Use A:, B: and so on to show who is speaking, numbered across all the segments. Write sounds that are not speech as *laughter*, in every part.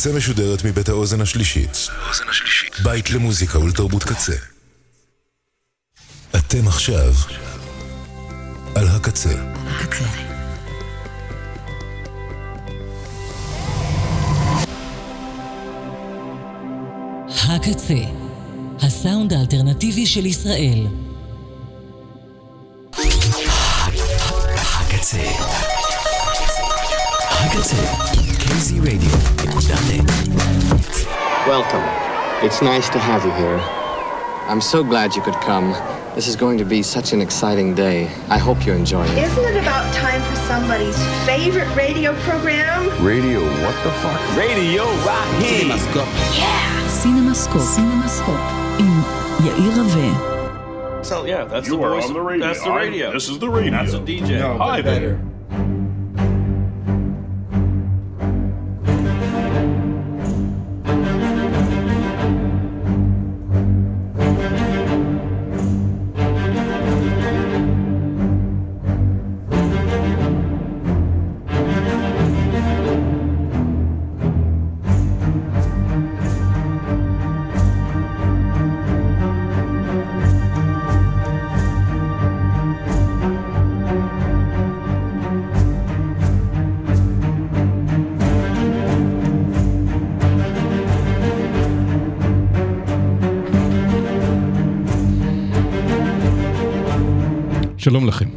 A: הקצה משודרת מבית האוזן השלישית. בית למוזיקה ולתרבות קצה. אתם עכשיו על הקצה.
B: הקצה, הסאונד האלטרנטיבי של ישראל.
C: הקצה. הקצה.
D: Welcome. It's nice to have you here. I'm so glad you could come. This is going to be such an exciting day. I hope you enjoy it.
E: Isn't it about time for somebody's favorite radio program?
F: Radio, what the fuck?
G: Radio Rocky. CinemaScope.
H: Yeah. CinemaScope. CinemaScope. In Yair Rave.
G: So yeah, that's
F: you
G: the voice.
F: on the radio.
G: That's the radio.
F: I, this is the radio.
G: That's a DJ.
F: No, Hi there.
I: שלום לכם.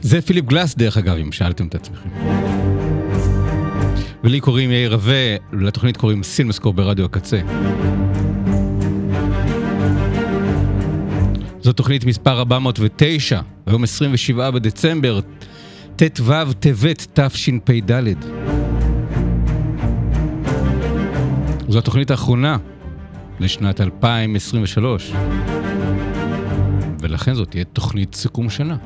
I: זה פיליפ גלאס דרך אגב, אם שאלתם את עצמכם. ולי קוראים יאיר רווה, לתוכנית קוראים סילמסקור ברדיו הקצה. זו תוכנית מספר 409, היום 27 בדצמבר, ט"ו טבת תשפ"ד. זו התוכנית האחרונה לשנת 2023, ולכן זאת תהיה תוכנית סיכום שנה.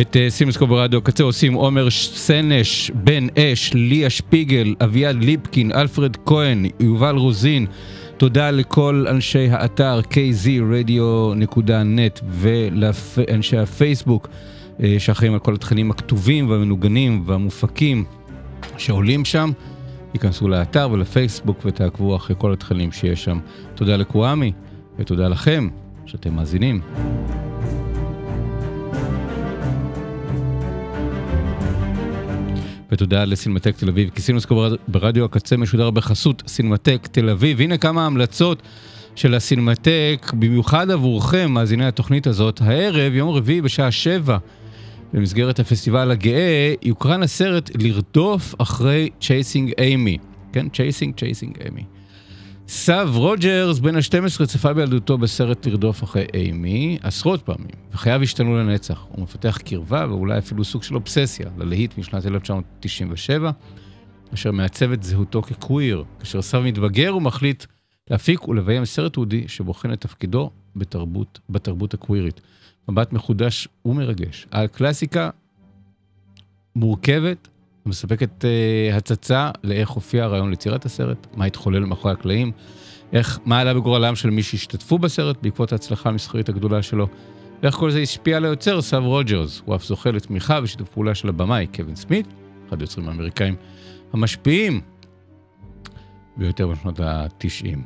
I: את אה, סימסקו ברדיו קצה עושים עומר סנש, בן אש, ליה שפיגל, אביעד ליפקין, אלפרד כהן, יובל רוזין. תודה לכל אנשי האתר kzradio.net ולאנשי הפייסבוק אה, שאחראים על כל התכנים הכתובים והמנוגנים והמופקים שעולים שם. ייכנסו לאתר ולפייסבוק ותעקבו אחרי כל התכנים שיש שם. תודה לקוואמי ותודה לכם שאתם מאזינים. ותודה לסינמטק תל אביב, כי סינמסקו ברדיו הקצה משודר בחסות סינמטק תל אביב. הנה כמה המלצות של הסינמטק, במיוחד עבורכם, מאזיני התוכנית הזאת. הערב, יום רביעי בשעה שבע, במסגרת הפסטיבל הגאה, יוקרן הסרט לרדוף אחרי Chasing Amy. כן, Chasing, Chasing Amy. סב רוג'רס, בן ה-12, צפה בילדותו בסרט לרדוף אחרי אימי עשרות פעמים, וחייו השתנו לנצח. הוא מפתח קרבה ואולי אפילו סוג של אובססיה ללהיט משנת 1997, אשר מעצב את זהותו כקוויר. כאשר סב מתבגר הוא מחליט להפיק ולביים סרט תעודי שבוחן את תפקידו בתרבות, בתרבות הקווירית. מבט מחודש ומרגש על קלאסיקה מורכבת, מספקת uh, הצצה לאיך הופיע הרעיון ליצירת הסרט, מה התחולל מאחורי הקלעים, איך, מה עלה בגורלם של מי שהשתתפו בסרט בעקבות ההצלחה המסחרית הגדולה שלו, ואיך כל זה השפיע על היוצר סב רוג'רס. הוא אף זוכה לתמיכה ושיתוף פעולה של הבמאי קווין סמית, אחד היוצרים האמריקאים המשפיעים ביותר בשנות ה-90.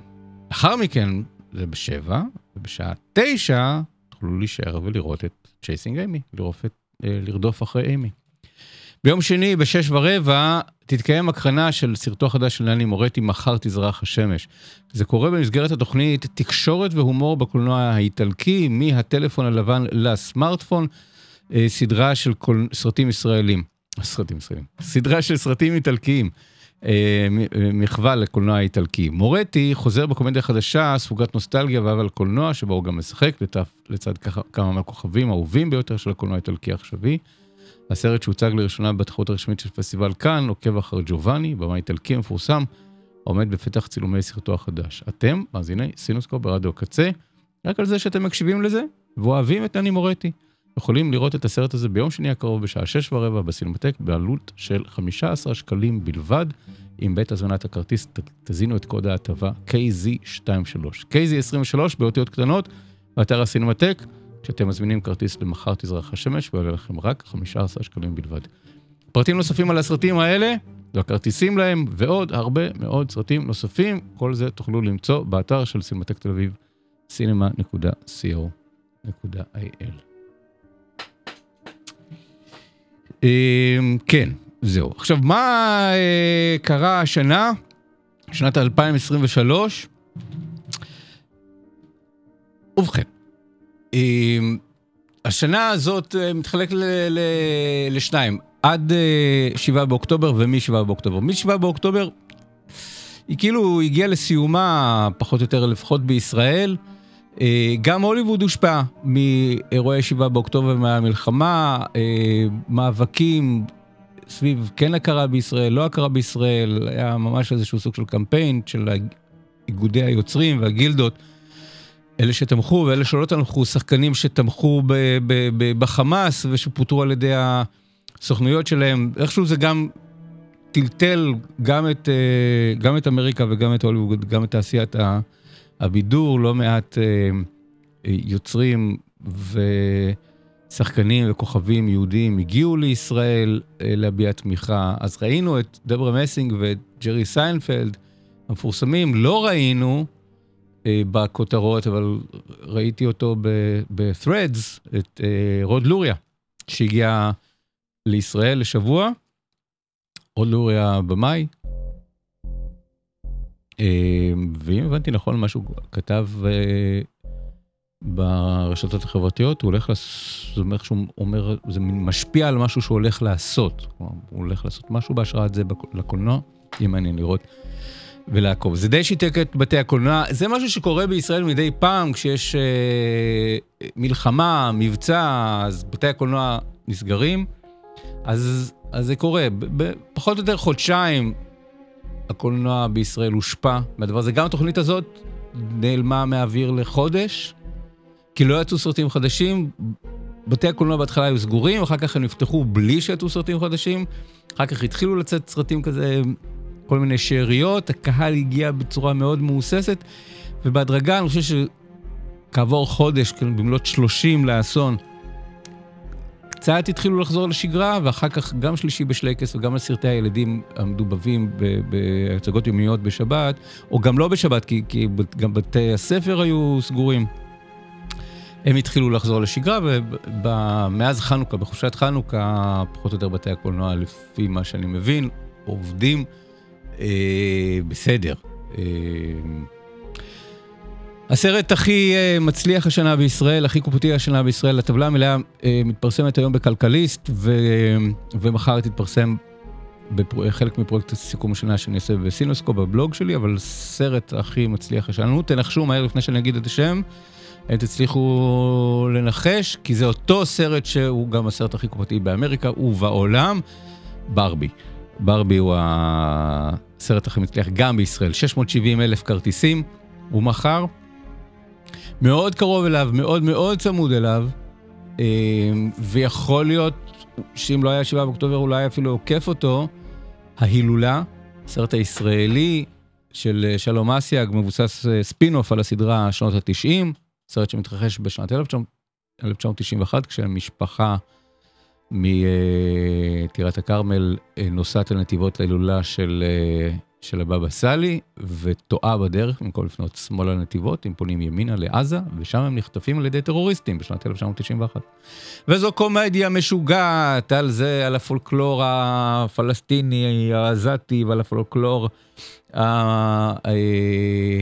I: לאחר מכן, זה בשבע, ובשעה תשע תוכלו להישאר ולראות את Chasing את, אה, לרדוף אחרי אימי. ביום שני, בשש ורבע, תתקיים הקרנה של סרטו החדש של נני מורטי, מחר תזרח השמש. זה קורה במסגרת התוכנית תקשורת והומור בקולנוע האיטלקי, מהטלפון הלבן לסמארטפון, אה, סדרה של קול... סרטים ישראלים. סרטים ישראלים. סדרה של סרטים איטלקיים. אה, אה, מחווה לקולנוע האיטלקי. מורטי חוזר בקומדיה חדשה, ספוגת נוסטלגיה ואהבה לקולנוע, שבו הוא גם משחק לצד, לצד כמה מהכוכבים האהובים ביותר של הקולנוע האיטלקי העכשווי. הסרט שהוצג לראשונה בתחרות הרשמית של פסטיבל כאן, עוקב אחר ג'ובאני, במאי איטלקי מפורסם, העומד בפתח צילומי סרטו החדש. אתם, מאזיני סינוסקופ ברדיו הקצה, רק על זה שאתם מקשיבים לזה, ואוהבים את נני מורטי. יכולים לראות את הסרט הזה ביום שני הקרוב בשעה שש ורבע בסינמטק בעלות של 15 שקלים בלבד. עם בית הזמנת הכרטיס ת- תזינו את קוד ההטבה KZ23. KZ23 באותיות קטנות, באתר הסינמטק, כשאתם מזמינים כרטיס למחר תזרח השמש, ועולה לכם רק 15 שקלים בלבד. פרטים נוספים על הסרטים האלה, והכרטיסים להם, ועוד הרבה מאוד סרטים נוספים, כל זה תוכלו למצוא באתר של סינמטק תל אביב, cinema.co.il. כן, זהו. עכשיו, מה אה, קרה השנה, שנת 2023? ובכן, אמ, השנה הזאת אה, מתחלק לשניים, עד 7 אה, באוקטובר ומ-7 באוקטובר. מ-7 באוקטובר היא כאילו הגיעה לסיומה, פחות או יותר לפחות בישראל. אה, גם הוליווד הושפע מאירועי 7 באוקטובר מהמלחמה, מאבקים סביב כן הכרה בישראל, לא הכרה בישראל, היה ממש איזשהו סוג של קמפיין של איגודי היוצרים והגילדות. אלה שתמכו ואלה שלא תמכו, שחקנים שתמכו ב- ב- ב- בחמאס ושפוטרו על ידי הסוכנויות שלהם, איכשהו זה גם טלטל גם את, אה, גם את אמריקה וגם את הוליווד, גם את תעשיית הבידור, לא מעט אה, יוצרים ושחקנים וכוכבים יהודים הגיעו לישראל אה, להביע תמיכה. אז ראינו את דברה מסינג ואת ג'רי סיינפלד המפורסמים, לא ראינו אה, בכותרות, אבל ראיתי אותו ב-threads, את אה, רוד לוריה, שהגיע לישראל לשבוע. רוד לוריה במאי. אה, ואם הבנתי נכון מה שהוא כתב ברשתות החברתיות, הוא הולך, לעשות, זאת אומרת שהוא אומר, זה משפיע על משהו שהוא הולך לעשות. הוא הולך לעשות משהו בהשראת זה לקולנוע, יהיה מעניין לראות. ולעקוב. זה די שיתק את בתי הקולנוע, זה משהו שקורה בישראל מדי פעם, כשיש אה, מלחמה, מבצע, אז בתי הקולנוע נסגרים, אז, אז זה קורה. בפחות או יותר חודשיים הקולנוע בישראל הושפע מהדבר הזה. גם התוכנית הזאת נעלמה מהאוויר לחודש, כי לא יצאו סרטים חדשים. בתי הקולנוע בהתחלה היו סגורים, אחר כך הם נפתחו בלי שיצאו סרטים חדשים, אחר כך התחילו לצאת סרטים כזה כל מיני שאריות, הקהל הגיע בצורה מאוד מהוססת, ובהדרגה אני חושב שכעבור חודש, כאילו במלאת 30 לאסון, קצת התחילו לחזור לשגרה, ואחר כך גם שלישי בשלייקס וגם לסרטי הילדים המדובבים בהצגות יומיות בשבת, או גם לא בשבת, כי, כי גם בתי הספר היו סגורים. הם התחילו לחזור לשגרה, ומאז חנוכה, בחופשת חנוכה, פחות או יותר בתי הקולנוע, לפי מה שאני מבין, עובדים. אה, בסדר. אה, הסרט הכי אה, מצליח השנה בישראל, הכי קופותי השנה בישראל, הטבלה המלאה אה, מתפרסמת היום בכלכליסט, ו, ומחר תתפרסם בחלק מפרויקט הסיכום השנה שאני עושה בסינוסקו בבלוג שלי, אבל סרט הכי מצליח השנה, תנחשו מהר לפני שאני אגיד את השם, אם תצליחו לנחש, כי זה אותו סרט שהוא גם הסרט הכי קופתי באמריקה ובעולם, ברבי. ברבי הוא הסרט הכי מצליח גם בישראל, 670 אלף כרטיסים, הוא מכר. מאוד קרוב אליו, מאוד מאוד צמוד אליו, אה, ויכול להיות שאם לא היה 7 באוקטובר אולי אפילו עוקף אותו, ההילולה, הסרט הישראלי של שלום אסייג, מבוסס אה, ספין-אוף על הסדרה שנות ה-90, סרט שמתרחש בשנת 1991, כשהמשפחה מטירת הכרמל אה, נוסעת לנתיבות להילולה של, אה, של הבבא סאלי וטועה בדרך במקום לפנות שמאלה לנתיבות, הם פונים ימינה לעזה ושם הם נחטפים על ידי טרוריסטים בשנת 1991. וזו קומדיה משוגעת על זה, על הפולקלור הפלסטיני, העזתי ועל הפולקלור אה,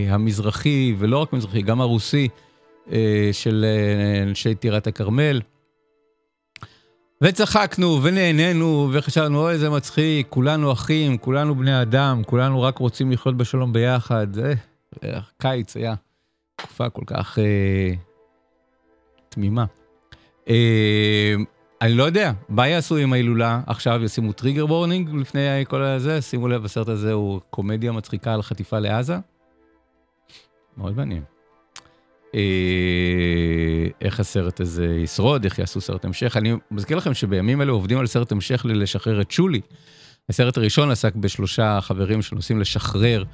I: המזרחי ולא רק מזרחי, גם הרוסי של אנשי טירת הכרמל. וצחקנו ונהנינו וחשבנו, אוי, זה מצחיק, כולנו אחים, כולנו בני אדם, כולנו רק רוצים לחיות בשלום ביחד. זה, אה, קיץ היה תקופה כל כך אה, תמימה. אה, אני לא יודע, מה יעשו עם ההילולה? עכשיו ישימו טריגר וורנינג לפני כל הזה? שימו לב, הסרט הזה הוא קומדיה מצחיקה על חטיפה לעזה? מאוד מעניין. אה, איך הסרט הזה ישרוד, איך יעשו סרט המשך. אני מזכיר לכם שבימים אלה עובדים על סרט המשך ללשחרר את שולי. הסרט הראשון עסק בשלושה חברים שנוסעים לשחרר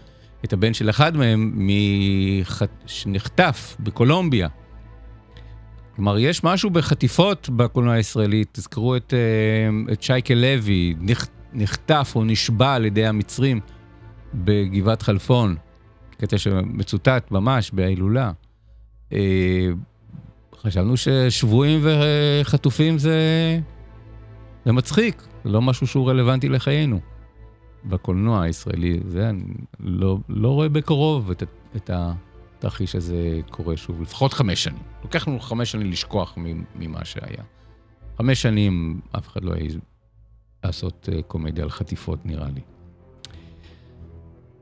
I: את הבן של אחד מהם מח... שנחטף בקולומביה. כלומר, יש משהו בחטיפות בקולנוע הישראלי, תזכרו את, אה, את שייקה לוי, נכ, נחטף או נשבע על ידי המצרים בגבעת חלפון, קטע שמצוטט ממש בהילולה. אה, חשבנו ששבויים וחטופים זה, זה מצחיק, זה לא משהו שהוא רלוונטי לחיינו. בקולנוע הישראלי, זה אני לא, לא רואה בקרוב את, את התרחיש הזה קורה שוב, לפחות חמש שנים. לוקח לנו חמש שנים לשכוח ממה שהיה. חמש שנים אף אחד לא יעז לעשות אה, קומדיה על חטיפות, נראה לי.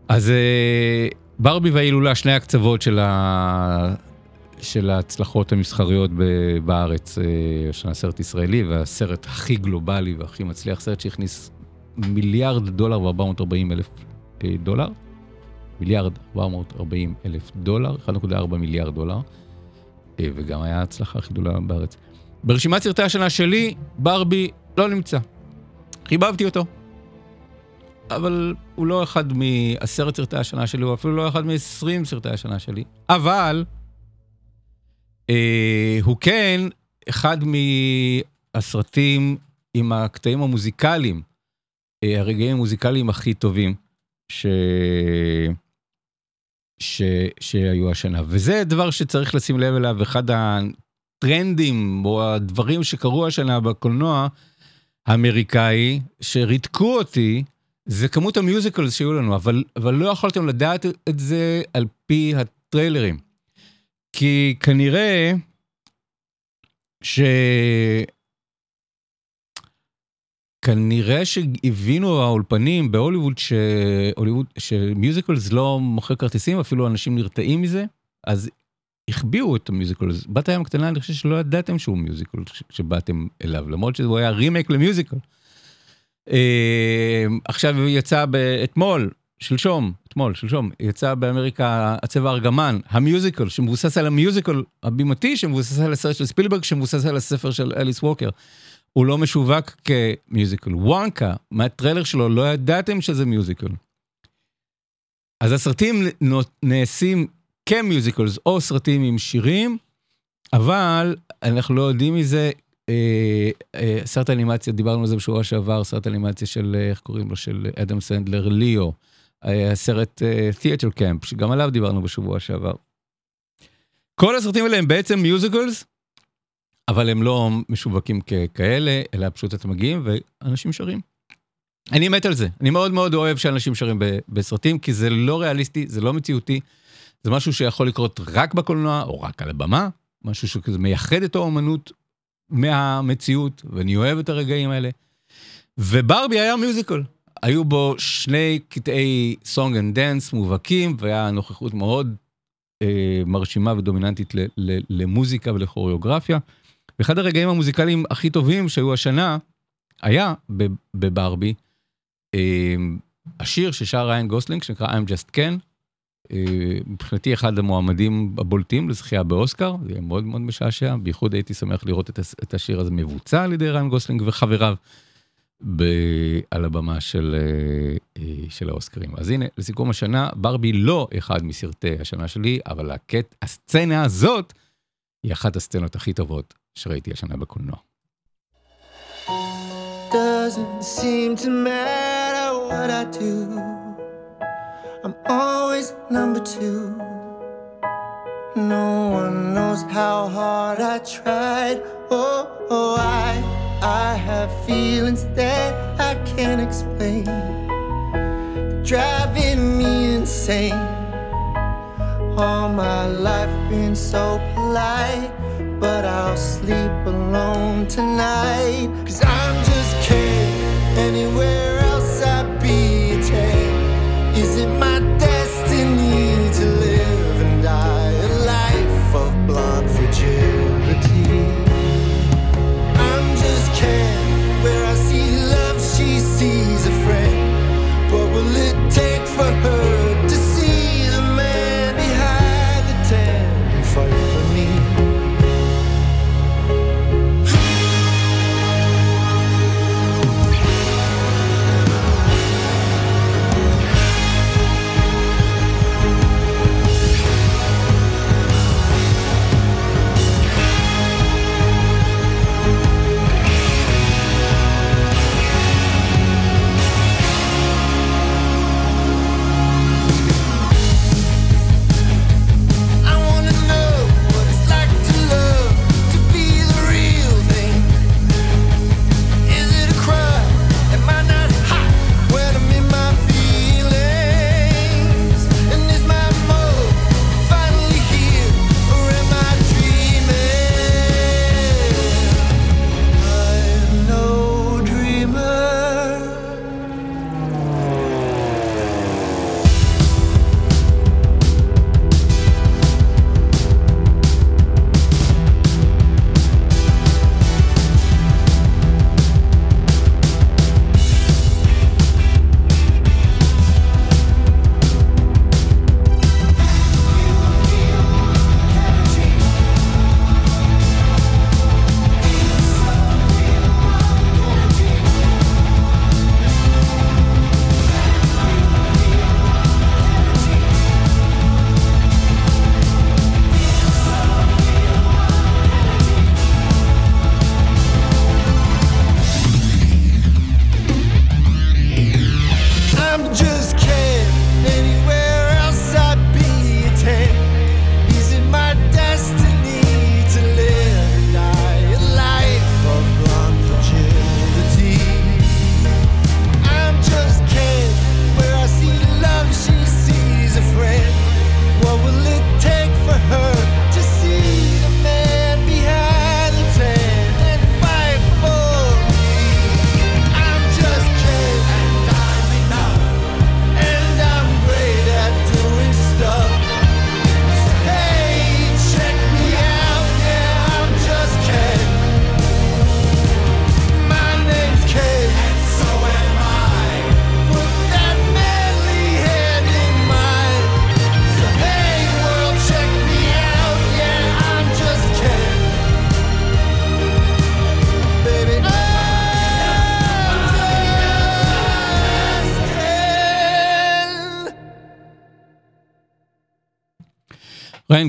I: אז אה, ברבי וההילולה, שני הקצוות של, ה... של ההצלחות המסחריות בארץ, אה, השנה סרט ישראלי, והסרט הכי גלובלי והכי מצליח, סרט שהכניס מיליארד דולר ו-440 אלף דולר. מיליארד 440 אלף דולר, 1.4 מיליארד דולר, וגם היה ההצלחה הכי גדולה בארץ. ברשימת סרטי השנה שלי, ברבי לא נמצא. חיבבתי אותו. אבל הוא לא אחד מעשרת סרטי השנה שלי, הוא אפילו לא אחד מעשרים סרטי השנה שלי. אבל אה, הוא כן אחד מהסרטים עם הקטעים המוזיקליים, אה, הרגעים המוזיקליים הכי טובים ש... ש... שהיו השנה. וזה דבר שצריך לשים לב אליו, אחד הטרנדים או הדברים שקרו השנה בקולנוע האמריקאי, שריתקו אותי, זה כמות ה musicals שהיו לנו, אבל, אבל לא יכולתם לדעת את זה על פי הטריילרים. כי כנראה ש... כנראה שהבינו האולפנים בהוליווד שהוליווד, ש musicals לא מוכר כרטיסים, אפילו אנשים נרתעים מזה, אז החביאו את ה musicals. בת הים הקטנה, אני חושב שלא ידעתם שהוא musical כשבאתם אליו, למרות שהוא היה רימייק ל musical. אה, עכשיו יצא אתמול, שלשום, אתמול, שלשום, יצא באמריקה הצבע ארגמן, ה musical, שמבוסס על ה musical הבימתי, שמבוסס על הסרט של ספילברג, שמבוסס על הספר של אליס ווקר. הוא לא משווק כ musical. וונקה, מהטריילר שלו, לא ידעתם שזה musical. אז הסרטים נעשים כ musicals או סרטים עם שירים, אבל אנחנו לא יודעים מזה. אה, אה, סרט אנימציה, דיברנו על זה בשבוע שעבר, סרט אנימציה של, אה, איך קוראים לו? של אדם סנדלר, ליאו. הסרט Theater Camp, שגם עליו דיברנו בשבוע שעבר. כל הסרטים האלה הם בעצם musicals, אבל הם לא משווקים ככאלה, אלא פשוט אתם מגיעים ואנשים שרים. אני מת על זה, אני מאוד מאוד אוהב שאנשים שרים בסרטים, כי זה לא ריאליסטי, זה לא מציאותי, זה משהו שיכול לקרות רק בקולנוע או רק על הבמה, משהו שכזה מייחד את האומנות מהמציאות, ואני אוהב את הרגעים האלה. וברבי היה musical. היו בו שני קטעי song and dance מובהקים, והיה נוכחות מאוד אה, מרשימה ודומיננטית ל, ל, למוזיקה ולכוריאוגרפיה. ואחד הרגעים המוזיקליים הכי טובים שהיו השנה, היה בברבי, אה, השיר ששר ריין גוסלינג, שנקרא I'm Just Ken, אה, מבחינתי אחד המועמדים הבולטים לזכייה באוסקר, זה יהיה מאוד מאוד משעשע, בייחוד הייתי שמח לראות את השיר הזה מבוצע על ידי ריין גוסלינג וחבריו. על הבמה של, אה, של האוסקרים. אז הנה, לסיכום השנה, ברבי לא אחד מסרטי השנה שלי, אבל הקט, הסצנה הזאת היא אחת הסצנות הכי טובות שראיתי השנה בקולנוע. No one knows how hard I tried. Oh, oh, I, I have feelings that I can't explain. Driving me insane. All my life been so polite, but I'll sleep alone tonight. Cause I'm just kidding anywhere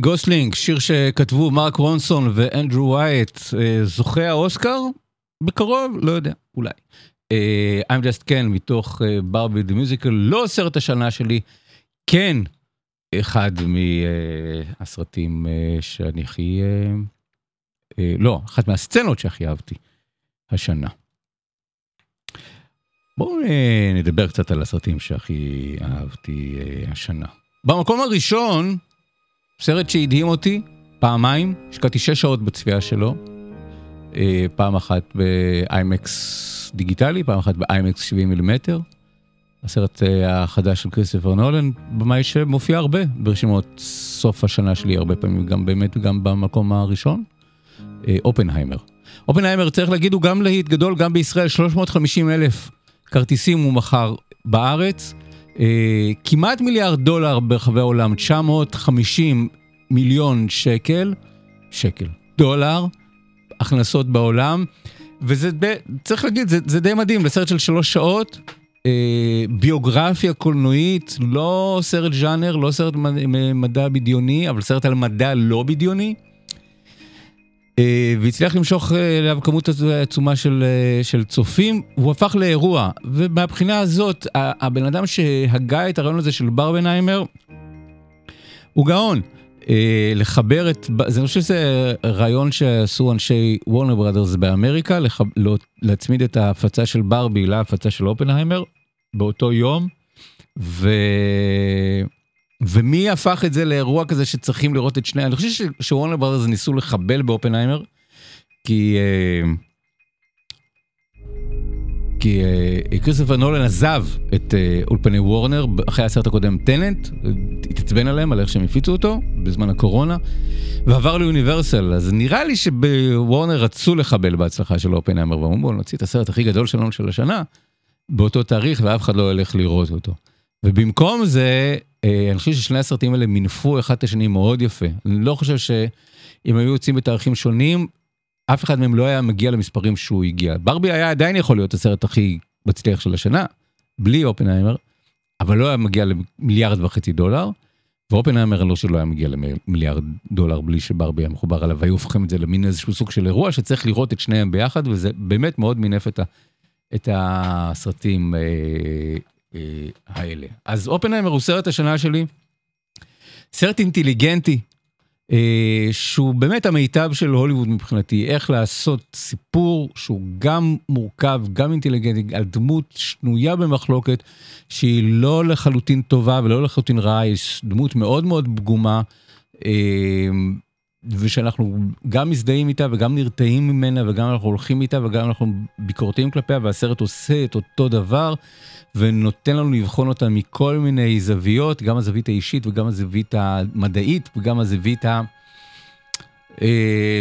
I: גוסלינג, שיר שכתבו מרק רונסון ואנדרו וייט, אה, זוכה האוסקר? בקרוב, לא יודע, אולי. אה, I'm Just Ken מתוך ברבי the musical, לא סרט השנה שלי, כן אחד מהסרטים שאני הכי, לא, אחת מהסצנות שהכי אהבתי השנה. בואו נדבר קצת על הסרטים שהכי אהבתי השנה. במקום הראשון, סרט שהדהים אותי פעמיים, השקעתי שש שעות בצפייה שלו, פעם אחת באיימקס דיגיטלי, פעם אחת באיימקס 70 מילימטר. הסרט החדש של כריסטופר נולן, במאי שמופיע הרבה ברשימות סוף השנה שלי, הרבה פעמים גם באמת גם במקום הראשון, אופנהיימר. אופנהיימר, צריך להגיד, הוא גם להיט גדול, גם בישראל, 350 אלף כרטיסים הוא מכר בארץ. כמעט מיליארד דולר ברחבי העולם, 950 מיליון שקל, שקל, דולר, הכנסות בעולם, וזה, צריך להגיד, זה, זה די מדהים, לסרט של שלוש שעות, אה, ביוגרפיה קולנועית, לא סרט ז'אנר, לא סרט מדע בדיוני, אבל סרט על מדע לא בדיוני. והצליח למשוך אליו כמות עצומה של, של צופים, הוא הפך לאירוע, ומהבחינה הזאת, הבן אדם שהגה את הרעיון הזה של ברבנהיימר, הוא גאון. לחבר את, אני חושב שזה רעיון שעשו אנשי וורנר ברדרס באמריקה, לח, להצמיד את ההפצה של ברבי להפצה של אופנהיימר באותו יום, ו... ומי הפך את זה לאירוע כזה שצריכים לראות את שני, אני חושב שוורנר ברדרס ניסו לחבל באופנהיימר, כי כי כריסטופר נולן עזב את אולפני וורנר אחרי הסרט הקודם טננט, התעצבן עליהם על איך שהם הפיצו אותו בזמן הקורונה, ועבר לאוניברסל, אז נראה לי שבוורנר רצו לחבל בהצלחה של אופנהיימר, ואמרו בואו נוציא את הסרט הכי גדול שלנו של השנה באותו תאריך ואף אחד לא ילך לראות אותו. ובמקום זה, אני חושב ששני הסרטים האלה מינפו אחד את השני מאוד יפה. אני לא חושב שאם היו יוצאים בתאריכים שונים, אף אחד מהם לא היה מגיע למספרים שהוא הגיע. ברבי היה עדיין יכול להיות הסרט הכי מצליח של השנה, בלי אופנהיימר, אבל לא היה מגיע למיליארד וחצי דולר, ואופנהיימר לא שלא היה מגיע למיליארד דולר בלי שברבי היה מחובר עליו, והיו הופכים את זה למין איזשהו סוג של אירוע שצריך לראות את שניהם ביחד, וזה באמת מאוד מינף את, ה, את הסרטים אה, אה, האלה. אז אופנהיימר הוא סרט השנה שלי, סרט אינטליגנטי, שהוא באמת המיטב של הוליווד מבחינתי, איך לעשות סיפור שהוא גם מורכב, גם אינטליגנטי, על דמות שנויה במחלוקת, שהיא לא לחלוטין טובה ולא לחלוטין רעה, היא דמות מאוד מאוד פגומה, אה, ושאנחנו גם מזדהים איתה וגם נרתעים ממנה וגם אנחנו הולכים איתה וגם אנחנו ביקורתיים כלפיה, והסרט עושה את אותו דבר. ונותן לנו לבחון אותה מכל מיני זוויות, גם הזווית האישית וגם הזווית המדעית וגם הזווית ה...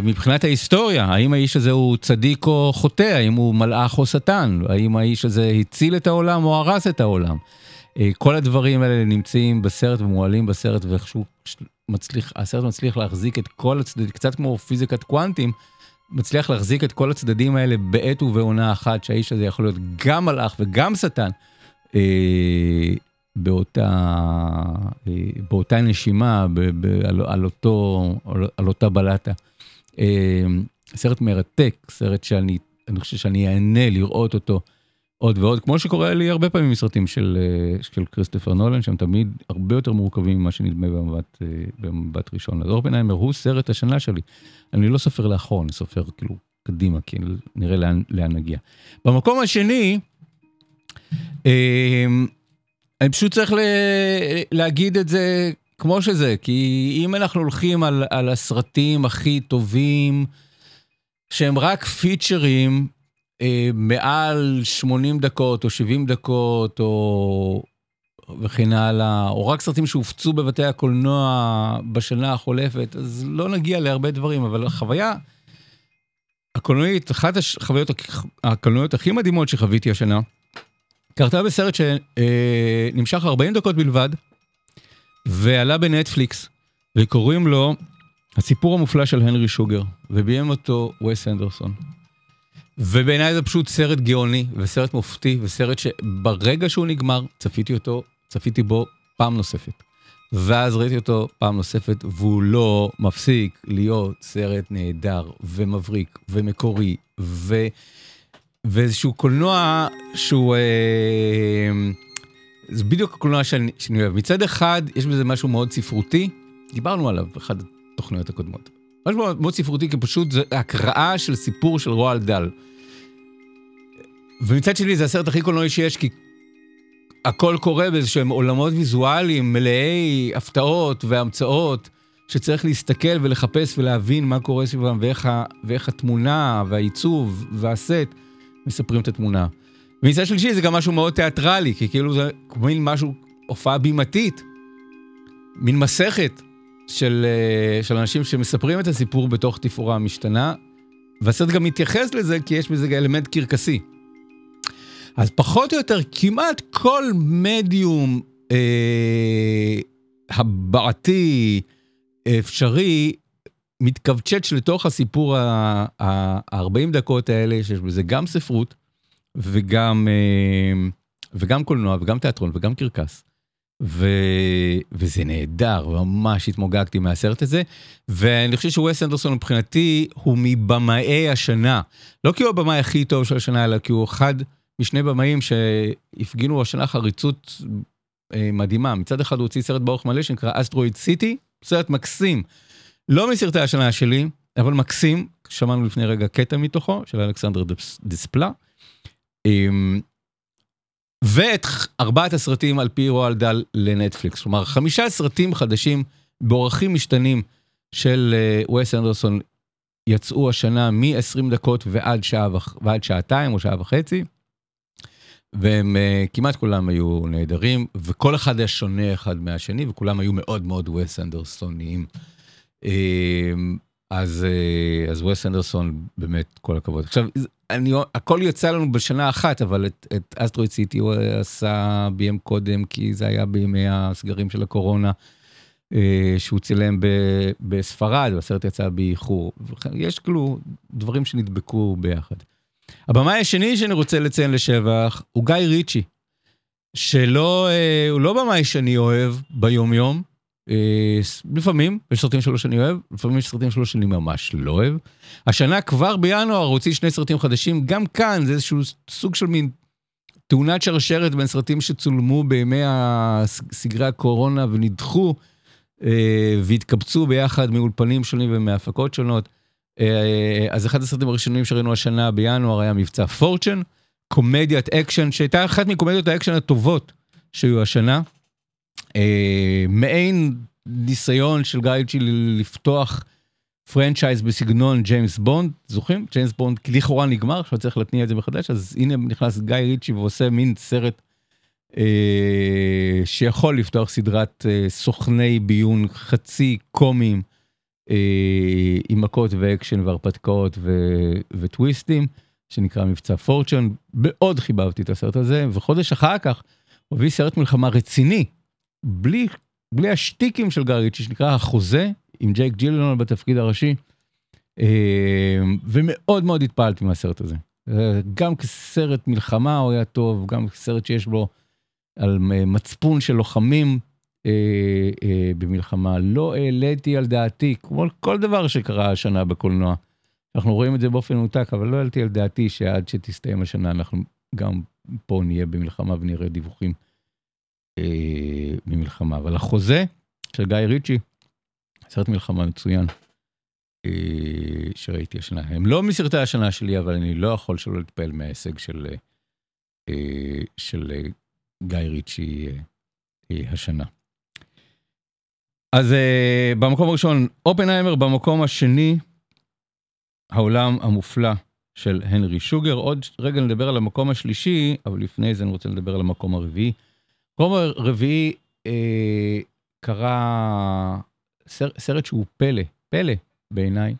I: מבחינת ההיסטוריה, האם האיש הזה הוא צדיק או חוטא, האם הוא מלאך או שטן, האם האיש הזה הציל את העולם או הרס את העולם. כל הדברים האלה נמצאים בסרט ומועלים בסרט ואיכשהו מצליח, הסרט מצליח להחזיק את כל הצדדים, קצת כמו פיזיקת קוונטים, מצליח להחזיק את כל הצדדים האלה בעת ובעונה אחת, שהאיש הזה יכול להיות גם מלאך וגם שטן. אה, באותה, אה, באותה נשימה, ב, ב, על, על, אותו, על, על אותה בלטה. אה, סרט מרתק, סרט שאני אני חושב שאני אהנה לראות אותו עוד ועוד, כמו שקורה לי הרבה פעמים מסרטים של, של כריסטופר נולן, שהם תמיד הרבה יותר מורכבים ממה שנדמה במבט, במבט ראשון. אז אורפנהיימר הוא סרט השנה שלי. אני לא סופר לאחור, אני סופר כאילו קדימה, כי נראה לאן, לאן נגיע. במקום השני, אני פשוט צריך להגיד את זה כמו שזה, כי אם אנחנו הולכים על, על הסרטים הכי טובים, שהם רק פיצ'רים אה, מעל 80 דקות או 70 דקות או וכן הלאה, או רק סרטים שהופצו בבתי הקולנוע בשנה החולפת, אז לא נגיע להרבה דברים, אבל החוויה הקולנועית, אחת החוויות הקולנועיות הכי מדהימות שחוויתי השנה, קרתה בסרט שנמשך 40 דקות בלבד, ועלה בנטפליקס, וקוראים לו הסיפור המופלא של הנרי שוגר, וביים אותו וס אנדרסון. ובעיניי זה פשוט סרט גאוני, וסרט מופתי, וסרט שברגע שהוא נגמר, צפיתי אותו, צפיתי בו פעם נוספת. ואז ראיתי אותו פעם נוספת, והוא לא מפסיק להיות סרט נהדר ומבריק ומקורי, ו... ואיזשהו קולנוע שהוא... אה, זה בדיוק הקולנוע שאני, שאני אוהב. מצד אחד, יש בזה משהו מאוד ספרותי, דיברנו עליו באחת התוכניות הקודמות. משהו מאוד, מאוד ספרותי, כי פשוט זה הקראה של סיפור של רועל דל. ומצד שני, זה הסרט הכי קולנועי שיש, כי הכל קורה באיזשהם עולמות ויזואליים מלאי הפתעות והמצאות, שצריך להסתכל ולחפש ולהבין מה קורה סביבם, ואיך, ואיך התמונה והעיצוב והסט מספרים את התמונה. ומצד שלישי זה גם משהו מאוד תיאטרלי, כי כאילו זה מין משהו, הופעה בימתית, מין מסכת של, אה, של אנשים שמספרים את הסיפור בתוך תפאורה המשתנה, והסרט גם מתייחס לזה כי יש בזה אלמנט קרקסי. אז פחות או יותר כמעט כל מדיום אה, הבעתי אפשרי מתכווצ'ץ' לתוך הסיפור ה-40 דקות האלה, שיש בזה גם ספרות וגם, אה, וגם קולנוע וגם תיאטרון וגם קרקס. ו... וזה נהדר, ממש התמוגגתי מהסרט הזה, ואני חושב שווסט אנדרסון מבחינתי הוא מבמאי השנה. לא כי הוא הבמאי הכי טוב של השנה, אלא כי הוא אחד משני במאים שהפגינו השנה חריצות אה, מדהימה. מצד אחד הוא הוציא סרט באורך מלא שנקרא אסטרואיד סיטי, סרט מקסים. לא מסרטי השנה שלי, אבל מקסים, שמענו לפני רגע קטע מתוכו, של אלכסנדר דיספלה. אמ, ואת ארבעת הסרטים על פי רועל דל לנטפליקס. כלומר, חמישה סרטים חדשים באורחים משתנים של uh, וס אנדרסון יצאו השנה מ-20 דקות ועד שעה ועד שעתיים או שעה וחצי. והם uh, כמעט כולם היו נהדרים, וכל אחד היה שונה אחד מהשני, וכולם היו מאוד מאוד וס אנדרסוניים. Uh, אז, uh, אז וס אנדרסון, באמת, כל הכבוד. עכשיו, אני, הכל יצא לנו בשנה אחת, אבל את, את אסטרואיד סיטי הוא עשה ביים קודם, כי זה היה בימי הסגרים של הקורונה, אה, שהוא צילם ב, בספרד, והסרט יצא באיחור. יש כאילו דברים שנדבקו ביחד. הבמאי השני שאני רוצה לציין לשבח הוא גיא ריצ'י, שלא, אה, הוא לא במאי שאני אוהב ביום-יום, אה, לפעמים יש סרטים שלו שאני אוהב, לפעמים יש סרטים שלו שאני ממש לא אוהב. השנה כבר בינואר הוציא שני סרטים חדשים, גם כאן זה איזשהו סוג של מין תאונת שרשרת בין סרטים שצולמו בימי סגרי הקורונה ונדחו אה, והתקבצו ביחד מאולפנים שונים ומהפקות שונות. אה, אז אחד הסרטים הראשונים שראינו השנה בינואר היה מבצע פורצ'ן, קומדיית אקשן שהייתה אחת מקומדיות האקשן הטובות שהיו השנה. אה, מעין ניסיון של גיא ריצ'י לפתוח franchise בסגנון ג'יימס בונד, זוכרים? ג'יימס בונד לכאורה נגמר, עכשיו צריך להתניע את זה מחדש, אז הנה נכנס גיא ריצ'י ועושה מין סרט אה, שיכול לפתוח סדרת אה, סוכני ביון חצי קומיים אה, עם מכות ואקשן והרפתקאות ו- וטוויסטים, שנקרא מבצע פורצ'ן. מאוד חיבבתי את הסרט הזה, וחודש אחר כך הוא הביא סרט מלחמה רציני. בלי, בלי השטיקים של גריצ'י, שנקרא החוזה, עם ג'ייק ג'ילנון בתפקיד הראשי, אה, ומאוד מאוד התפעלתי מהסרט הזה. אה, גם כסרט מלחמה הוא היה טוב, גם כסרט שיש בו על מצפון של לוחמים אה, אה, במלחמה. לא העליתי על דעתי, כמו כל דבר שקרה השנה בקולנוע. אנחנו רואים את זה באופן מנותק, אבל לא העליתי על דעתי שעד שתסתיים השנה אנחנו גם פה נהיה במלחמה ונראה דיווחים אה, ממלחמה. אבל החוזה של גיא ריצ'י, סרט מלחמה מצוין, אה, שראיתי השנה. הם לא מסרטי השנה שלי, אבל אני לא יכול שלא להתפעל מההישג של, אה, של גיא ריצ'י השנה. אז במקום הראשון, אופנהיימר, במקום השני, העולם המופלא של הנרי שוגר. עוד רגע נדבר על המקום השלישי, אבל לפני זה אני רוצה לדבר על המקום הרביעי. המקום הרביעי אה, קרה סר, סרט שהוא פלא, פלא בעיניי,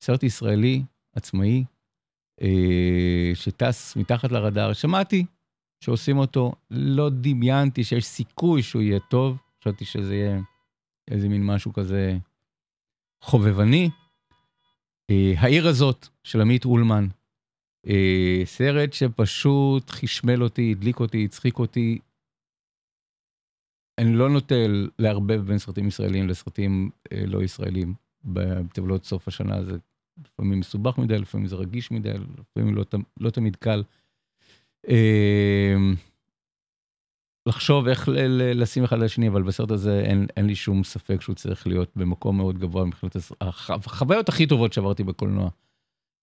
I: סרט ישראלי, עצמאי, אה, שטס מתחת לרדאר. שמעתי שעושים אותו, לא דמיינתי שיש סיכוי שהוא יהיה טוב, חשבתי שזה יהיה איזה מין משהו כזה חובבני. אה, העיר הזאת של עמית אולמן, אה, סרט שפשוט חשמל אותי, הדליק אותי, הצחיק אותי, אני לא נוטה לערבב בין סרטים ישראלים לסרטים אה, לא ישראלים בטבלות סוף השנה, זה לפעמים מסובך מדי, לפעמים זה רגיש מדי, לפעמים לא, לא תמיד קל. אה, לחשוב איך לשים אחד לשני, אבל בסרט הזה אין, אין לי שום ספק שהוא צריך להיות במקום מאוד גבוה מבחינת החוויות הכי טובות שעברתי בקולנוע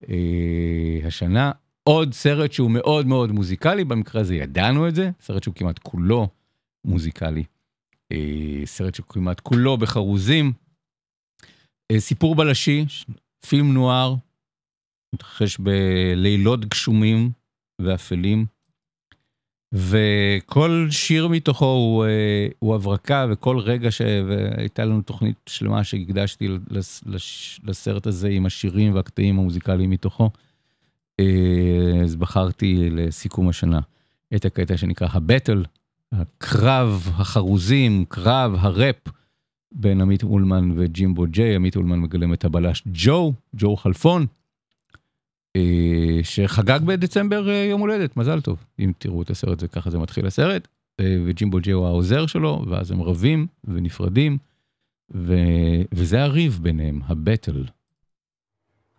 I: אה, השנה. עוד סרט שהוא מאוד מאוד מוזיקלי, במקרה הזה ידענו את זה, סרט שהוא כמעט כולו מוזיקלי. אה, סרט שכמעט כולו בחרוזים. אה, סיפור בלשי, פילם נוער, מתרחש בלילות גשומים ואפלים. וכל שיר מתוכו הוא, אה, הוא הברקה, וכל רגע שהייתה לנו תוכנית שלמה שהקדשתי לסרט הזה עם השירים והקטעים המוזיקליים מתוכו, אז בחרתי לסיכום השנה את הקטע שנקרא הבטל, הקרב החרוזים, קרב הראפ בין עמית אולמן וג'ימבו ג'יי, עמית אולמן מגלם את הבלש ג'ו, ג'ו חלפון. אה, שחגג בדצמבר אה, יום הולדת, מזל טוב. אם תראו את הסרט זה ככה זה מתחיל הסרט, אה, וג'ימבו ג'י הוא העוזר שלו, ואז הם רבים ונפרדים, ו... וזה הריב ביניהם, הבטל.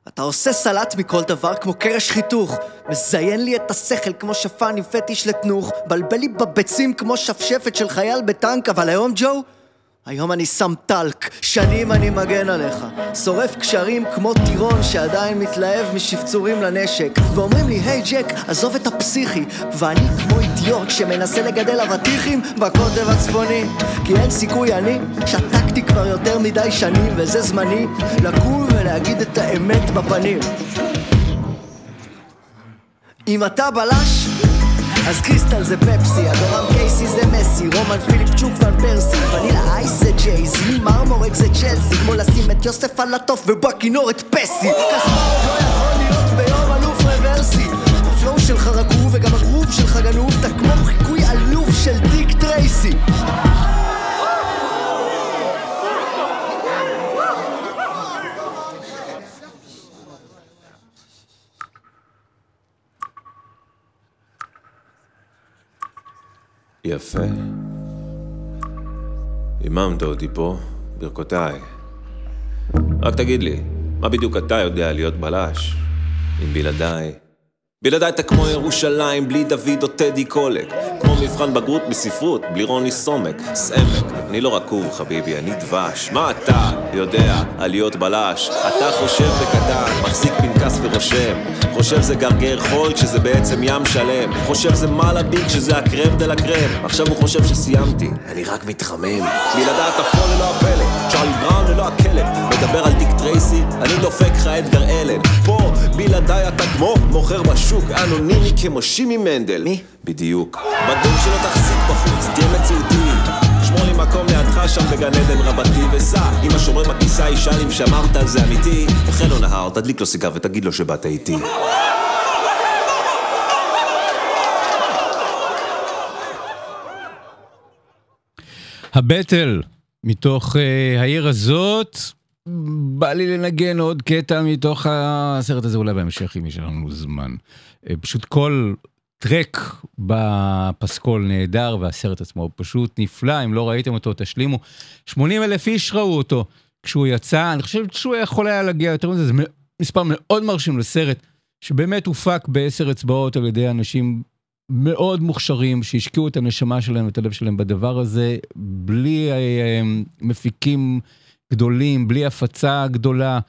C: אתה עושה סלט מכל דבר כמו קרש חיתוך. מזיין לי את השכל כמו שפן עם פטיש לתנוך. בלבל לי בביצים כמו שפשפת של חייל בטנק אבל היום ג'ו היום אני שם טלק, שנים אני מגן עליך. שורף קשרים כמו טירון שעדיין מתלהב משפצורים לנשק. ואומרים לי, היי hey, ג'ק, עזוב את הפסיכי. ואני כמו אידיוט שמנסה לגדל אבטיחים בקוטב הצפוני. כי אין סיכוי אני שתקתי כבר יותר מדי שנים וזה זמני לקום ולהגיד את האמת בפנים. אם אתה בלש אז קריסטל זה פפסי, אדורם קייסי זה מסי, רומן פיליפ צ'וק ון פרסי, ונילה אייס זה ג'ייזי, מרמורק זה צ'לסי, כמו לשים את יוסף על הטוף ובכינור את פסי. כספרוב לא יכול להיות ביום אלוף רוורסי. ה flow שלך רקוב וגם הגרוב שלך גנוב, אתה כמו חיקוי עלוב של דיק טרייסי.
J: יפה. היממת אותי פה, ברכותיי. רק תגיד לי, מה בדיוק אתה יודע להיות בלש? אם בלעדיי. בלעדיי אתה כמו ירושלים, בלי דוד או טדי קולק. כמו מבחן בגרות בספרות, בלי רוני סומק. סמק, אני לא רקוב חביבי, אני דבש. מה אתה יודע על להיות בלש? אתה חושב בקטן, מחזיק פנקס ורושם. חושב זה גרגר חול כשזה בעצם ים שלם. חושב זה מלאבי כשזה הקרם דה לה קרם. עכשיו הוא חושב שסיימתי, אני רק מתחמם. בלעדיי אתה פול ללא הפלא, צ'רלי בראון ללא הכלב. מדבר על דיק טרייסי, אני דופק לך אדגר אלן. פה, בלעדיי אתה כמו מוכר בשוק, אנונימי כמו שימי מנדל. מי? בדיוק. בדום שלא תחזיק בחוץ, תהיה מציאותי. שמור לי מקום לידך שם בגן עדן רבתי וסע אם השומר בכיסא ישאל אם שמרת על זה אמיתי החל לו נהר, תדליק לו סיגר ותגיד לו שבאת איתי
I: הבטל מתוך uh, העיר הזאת, בא לי לנגן עוד קטע מתוך הסרט הזה, אולי בהמשך אם יש לנו זמן. Uh, פשוט כל טרק בפסקול נהדר, והסרט עצמו פשוט נפלא, אם לא ראיתם אותו תשלימו. 80 אלף איש ראו אותו כשהוא יצא, אני חושב שהוא יכול היה להגיע יותר מזה, זה מספר מאוד מרשים לסרט, שבאמת הופק בעשר אצבעות על ידי אנשים מאוד מוכשרים, שהשקיעו את הנשמה שלהם ואת הלב שלהם בדבר הזה, בלי אה, מפיקים גדולים, בלי הפצה גדולה.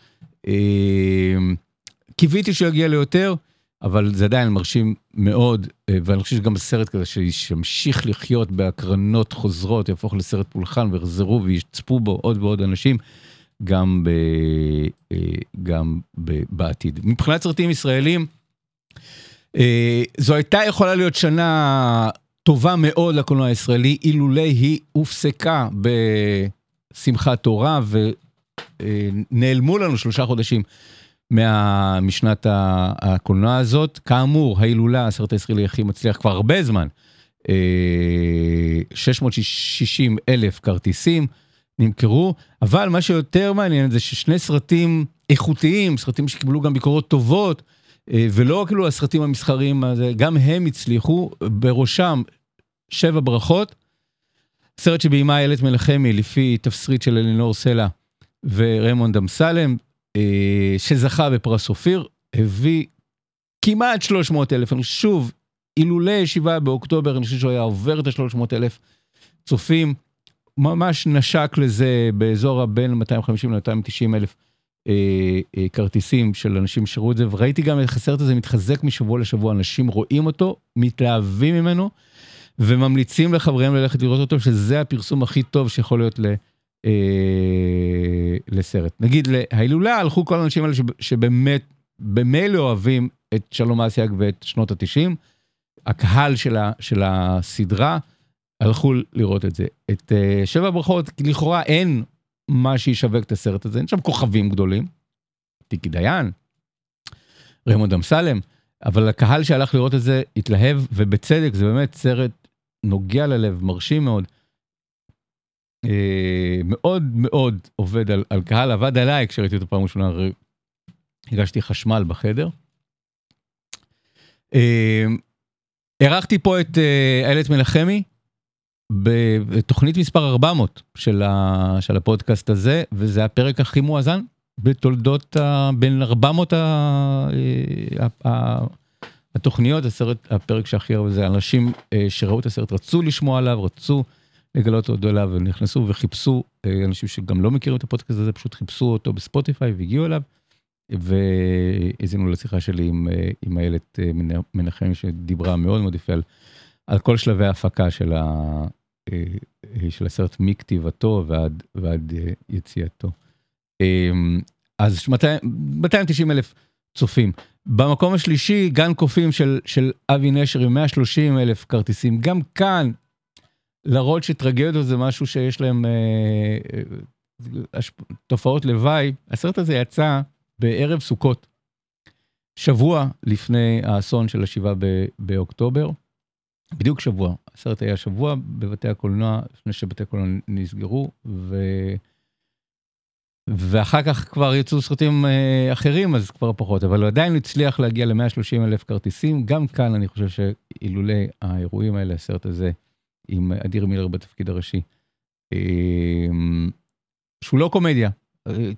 I: אה, קיוויתי שהוא יגיע ליותר. אבל זה עדיין מרשים מאוד, אה, ואני חושב שגם סרט כזה שימשיך לחיות בהקרנות חוזרות, יהפוך לסרט פולחן ויחזרו ויצפו בו עוד ועוד אנשים, גם, ב, אה, גם ב, בעתיד. מבחינת סרטים ישראלים, זו הייתה יכולה להיות שנה טובה מאוד לקולנוע הישראלי, אילולא היא הופסקה בשמחת תורה ונעלמו לנו שלושה חודשים. מה, משנת הקולנוע הזאת. כאמור, ההילולה, הסרט הישראלי הכי מצליח כבר הרבה זמן. 660 אה, אלף כרטיסים נמכרו, אבל מה שיותר מעניין זה ששני סרטים איכותיים, סרטים שקיבלו גם ביקורות טובות, אה, ולא כאילו הסרטים המסחריים, גם הם הצליחו, בראשם שבע ברכות. סרט שביימה איילת מנחמי לפי תפסריט של אלינור סלע וריימונד אמסלם, אה, שזכה בפרס אופיר, הביא כמעט 300 אלף, שוב, אילולא 7 באוקטובר, אני חושב שהוא היה עובר את ה-300 אלף צופים, ממש נשק לזה באזור הבין 250 ל-290 אלף אה, אה, כרטיסים של אנשים שראו את זה, וראיתי גם איך הסרט הזה מתחזק משבוע לשבוע, אנשים רואים אותו, מתלהבים ממנו, וממליצים לחבריהם ללכת לראות אותו, שזה הפרסום הכי טוב שיכול להיות ל... אה, לסרט. נגיד להילולה הלכו כל האנשים האלה שבאמת, במילא אוהבים את שלום אסיאג ואת שנות התשעים, הקהל של, ה, של הסדרה הלכו לראות את זה. את uh, שבע ברכות, לכאורה אין מה שישווק את הסרט הזה, אין שם כוכבים גדולים. טיקי דיין, רמוד אמסלם, אבל הקהל שהלך לראות את זה התלהב, ובצדק, זה באמת סרט נוגע ללב, מרשים מאוד. אה, מאוד מאוד עובד על, על קהל, עבד עליי כשראיתי אותו פעם ראשונה, הרגשתי חשמל בחדר. אה, אירחתי פה את אה, איילת מנחמי בתוכנית מספר 400 של, ה, של הפודקאסט הזה, וזה הפרק הכי מואזן בתולדות ה, בין 400 ה, ה, ה, התוכניות, הסרט, הפרק שהכי הרבה זה אנשים שראו את הסרט רצו לשמוע עליו, רצו לגלות אותו אליו, ונכנסו וחיפשו, אנשים שגם לא מכירים את הפודקאסט הזה, פשוט חיפשו אותו בספוטיפיי והגיעו אליו. והאזינו לשיחה שלי עם, עם איילת מנחם שדיברה מאוד מאוד יפה על, על כל שלבי ההפקה של, ה, של הסרט מכתיבתו ועד, ועד יציאתו. אז 200, 290 אלף צופים. במקום השלישי, גן קופים של, של אבי נשר עם 130 אלף כרטיסים. גם כאן, להראות שטרגדיות זה משהו שיש להם אה, אה, תופעות לוואי. הסרט הזה יצא בערב סוכות, שבוע לפני האסון של השבעה באוקטובר, בדיוק שבוע, הסרט היה שבוע בבתי הקולנוע, לפני שבתי הקולנוע נסגרו, ו... ואחר כך כבר יצאו סרטים אה, אחרים, אז כבר פחות, אבל הוא עדיין הצליח להגיע ל-130 אלף כרטיסים. גם כאן אני חושב שאילולא האירועים האלה, הסרט הזה, עם אדיר מילר בתפקיד הראשי, אה, שהוא לא קומדיה,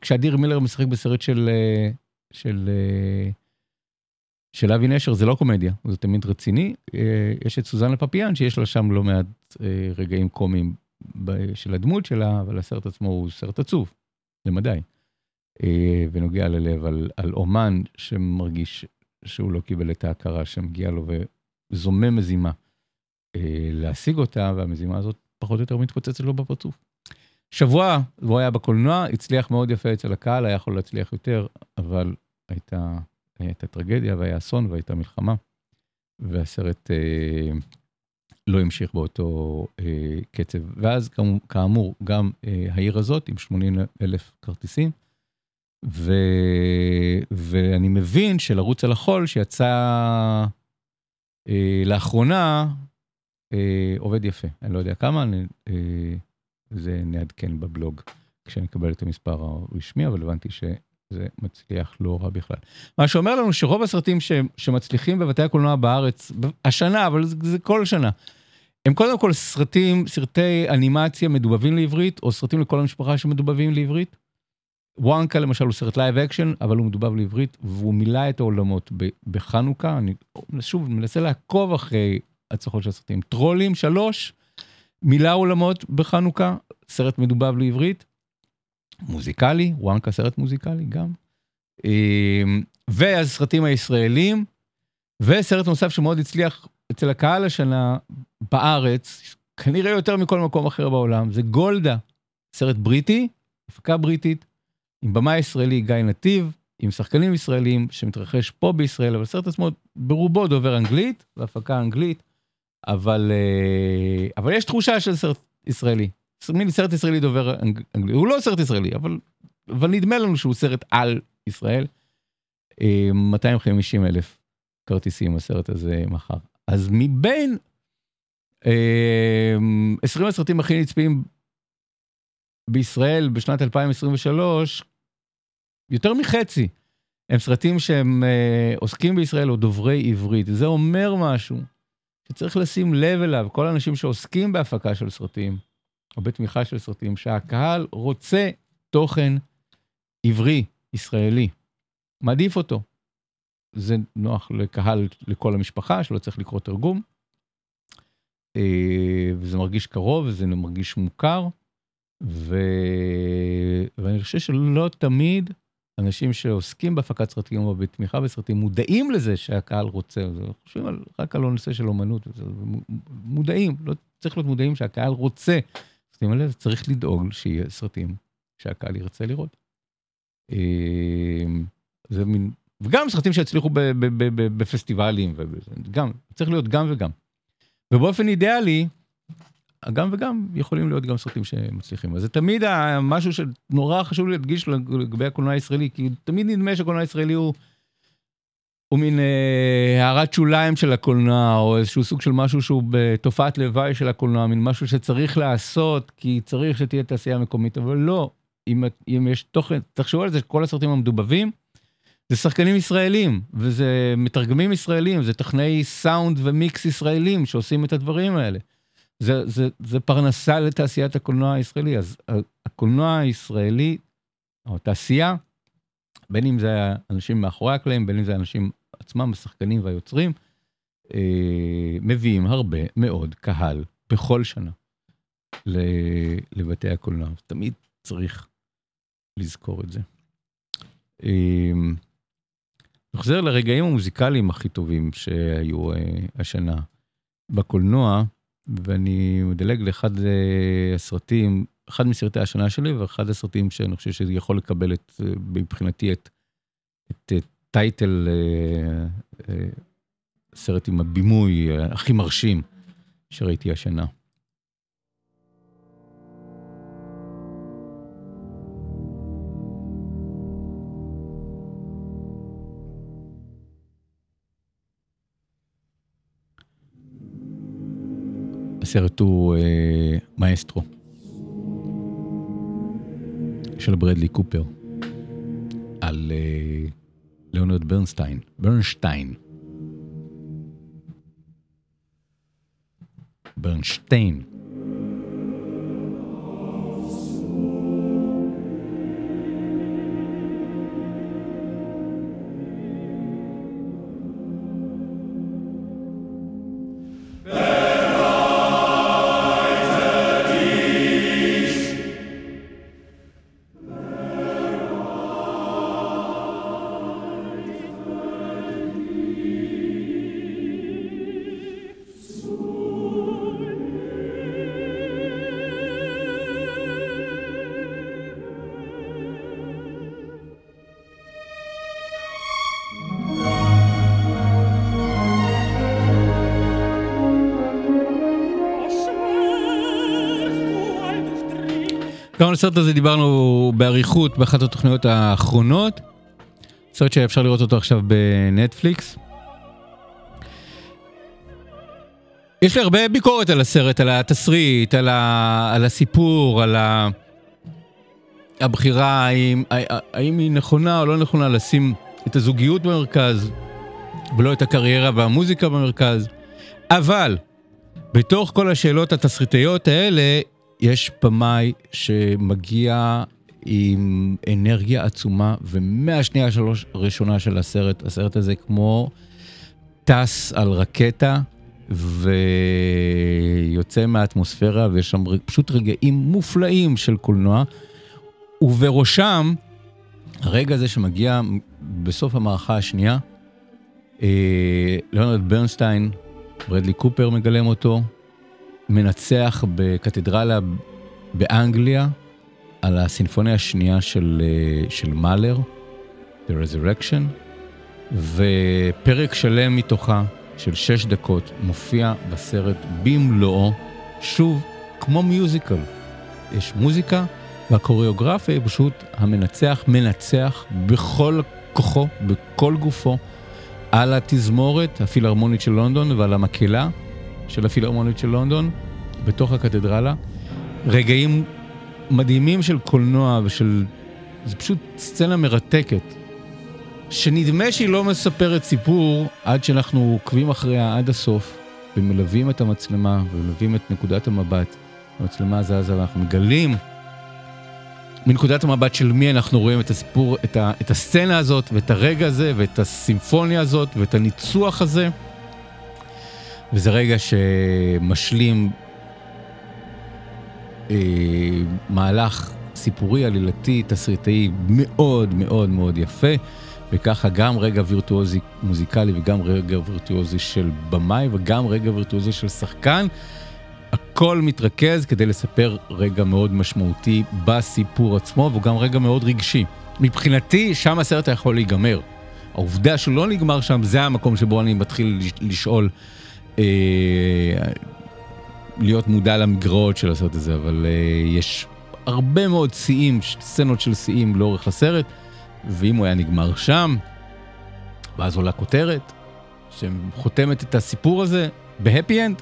I: כשאדיר מילר משחק בסרט של, אה, של, אה, של אבי נשר, זה לא קומדיה, זה תמיד רציני. אה, יש את סוזנה פפיאן, שיש לה שם לא מעט רגעים קומיים של הדמות שלה, אבל הסרט עצמו הוא סרט עצוב, למדי. ונוגע ללב על, על אומן שמרגיש שהוא לא קיבל את ההכרה שמגיעה לו וזומם מזימה להשיג אותה, והמזימה הזאת פחות או יותר מתפוצצת לו בפרצוף. שבוע הוא היה בקולנוע, הצליח מאוד יפה אצל הקהל, היה יכול להצליח יותר, אבל הייתה, הייתה טרגדיה והיה אסון והייתה מלחמה, והסרט אה, לא המשיך באותו אה, קצב. ואז כאמור, גם אה, העיר הזאת עם 80 אלף כרטיסים, ו, ואני מבין שלרוץ על החול שיצא אה, לאחרונה, אה, עובד יפה, אני לא יודע כמה, אני, אה, זה נעדכן בבלוג כשנקבל את המספר הרשמי, אבל הבנתי שזה מצליח לא רע בכלל. מה שאומר לנו שרוב הסרטים ש, שמצליחים בבתי הקולנוע בארץ, השנה, אבל זה, זה כל שנה, הם קודם כל סרטים, סרטי אנימציה מדובבים לעברית, או סרטים לכל המשפחה שמדובבים לעברית. וואנקה למשל הוא סרט live action, אבל הוא מדובב לעברית, והוא מילא את האולמות בחנוכה. אני שוב מנסה לעקוב אחרי הצלחות של הסרטים. טרולים שלוש, מילה עולמות בחנוכה, סרט מדובב לעברית, מוזיקלי, וואנקה סרט מוזיקלי גם. אמ, והסרטים הישראלים, וסרט נוסף שמאוד הצליח אצל הקהל השנה בארץ, כנראה יותר מכל מקום אחר בעולם, זה גולדה, סרט בריטי, הפקה בריטית, עם במאי ישראלי גיא נתיב, עם שחקנים ישראלים שמתרחש פה בישראל, אבל הסרט עצמו ברובו דובר אנגלית, והפקה אנגלית, אבל, אה, אבל יש תחושה של סרט ישראלי. מין סרט ישראלי דובר אנגלית. הוא לא סרט ישראלי, אבל, אבל נדמה לנו שהוא סרט על ישראל. 250 אה, אלף כרטיסים הסרט הזה מחר. אז מבין 20 אה, הסרטים הכי נצפים בישראל בשנת 2023, יותר מחצי הם סרטים שהם עוסקים בישראל או דוברי עברית. זה אומר משהו. שצריך לשים לב אליו, כל האנשים שעוסקים בהפקה של סרטים, הרבה תמיכה של סרטים, שהקהל רוצה תוכן עברי, ישראלי, מעדיף אותו. זה נוח לקהל, לכל המשפחה, שלא צריך לקרוא תרגום. אה, וזה מרגיש קרוב, וזה מרגיש מוכר, ו... ואני חושב שלא תמיד אנשים שעוסקים בהפקת סרטים או בתמיכה בסרטים מודעים לזה שהקהל רוצה, חושבים על, רק על הנושא של אומנות, מודעים, לא צריך להיות מודעים שהקהל רוצה. זאת אומרת, צריך לדאוג שיהיה סרטים שהקהל ירצה לראות. אה, זה מין, וגם סרטים שהצליחו בפסטיבלים, וגם, צריך להיות גם וגם. ובאופן אידיאלי, גם וגם יכולים להיות גם סרטים שמצליחים. אז זה תמיד משהו שנורא חשוב להדגיש לגבי הקולנוע הישראלי, כי תמיד נדמה שהקולנוע הישראלי הוא, הוא מין אה, הערת שוליים של הקולנוע, או איזשהו סוג של משהו שהוא בתופעת לוואי של הקולנוע, מין משהו שצריך לעשות, כי צריך שתהיה תעשייה מקומית, אבל לא. אם, אם יש תוכן, תחשבו על זה, כל הסרטים המדובבים, זה שחקנים ישראלים, וזה מתרגמים ישראלים, זה טכנאי סאונד ומיקס ישראלים שעושים את הדברים האלה. זה, זה, זה פרנסה לתעשיית הקולנוע הישראלי, אז הקולנוע הישראלי, או התעשייה, בין אם זה אנשים מאחורי הקלעים, בין אם זה אנשים עצמם, השחקנים והיוצרים, אה, מביאים הרבה מאוד קהל בכל שנה לבתי הקולנוע. תמיד צריך לזכור את זה. אה, נחזר לרגעים המוזיקליים הכי טובים שהיו אה, השנה בקולנוע, ואני מדלג לאחד אה, הסרטים, אחד מסרטי השנה שלי, ואחד הסרטים שאני חושב שזה יכול לקבל את, אה, מבחינתי את, את טייטל סרט עם הבימוי הכי מרשים שראיתי השנה. הסרט הוא אה, מאסטרו, של ברדלי קופר, על אה, ליאונרד ברנסטיין, ברנשטיין. ברנשטיין. הסרט הזה דיברנו באריכות באחת התוכניות האחרונות. סרט שאפשר לראות אותו עכשיו בנטפליקס. יש לי הרבה ביקורת על הסרט, על התסריט, על, ה... על הסיפור, על ה... הבחירה, האם... האם היא נכונה או לא נכונה לשים את הזוגיות במרכז, ולא את הקריירה והמוזיקה במרכז. אבל, בתוך כל השאלות התסריטאיות האלה, יש במאי שמגיע עם אנרגיה עצומה, ומהשנייה הראשונה של הסרט, הסרט הזה כמו טס על רקטה, ויוצא מהאטמוספירה, ויש שם פשוט רגעים מופלאים של קולנוע, ובראשם, הרגע הזה שמגיע בסוף המערכה השנייה, אה, ליאונרד ברנסטיין, ברדלי קופר מגלם אותו, מנצח בקתדרלה באנגליה על הסימפוניה השנייה של, אה, של מאלר, The Resurrection, ופרק שלם מתוכה, של שש דקות, מופיע בסרט במלואו, שוב, כמו מיוזיקל. יש מוזיקה, והקוריאוגרפיה היא פשוט המנצח מנצח בכל כוחו, בכל גופו, על התזמורת הפילהרמונית של לונדון ועל המקהלה של הפילהרמונית של לונדון, בתוך הקתדרלה. רגעים מדהימים של קולנוע ושל... זה פשוט סצנה מרתקת, שנדמה שהיא לא מספרת סיפור עד שאנחנו עוקבים אחריה עד הסוף, ומלווים את המצלמה ומלווים את נקודת המבט, המצלמה זזה ואנחנו מגלים מנקודת המבט של מי אנחנו רואים את הסיפור, את, ה, את הסצנה הזאת ואת הרגע הזה ואת הסימפוניה הזאת ואת הניצוח הזה. וזה רגע שמשלים אה, מהלך סיפורי, עלילתי, תסריטאי מאוד מאוד מאוד יפה, וככה גם רגע וירטואוזי מוזיקלי וגם רגע וירטואוזי של במאי וגם רגע וירטואוזי של שחקן. הכל מתרכז כדי לספר רגע מאוד משמעותי בסיפור עצמו, והוא גם רגע מאוד רגשי. מבחינתי, שם הסרט יכול להיגמר. העובדה שהוא לא נגמר שם, זה המקום שבו אני מתחיל לשאול, להיות מודע למגרעות של הסרט הזה, אבל אה, יש הרבה מאוד שיאים, סצנות של שיאים לאורך הסרט, ואם הוא היה נגמר שם, ואז עולה כותרת, שחותמת את הסיפור הזה ב happy end,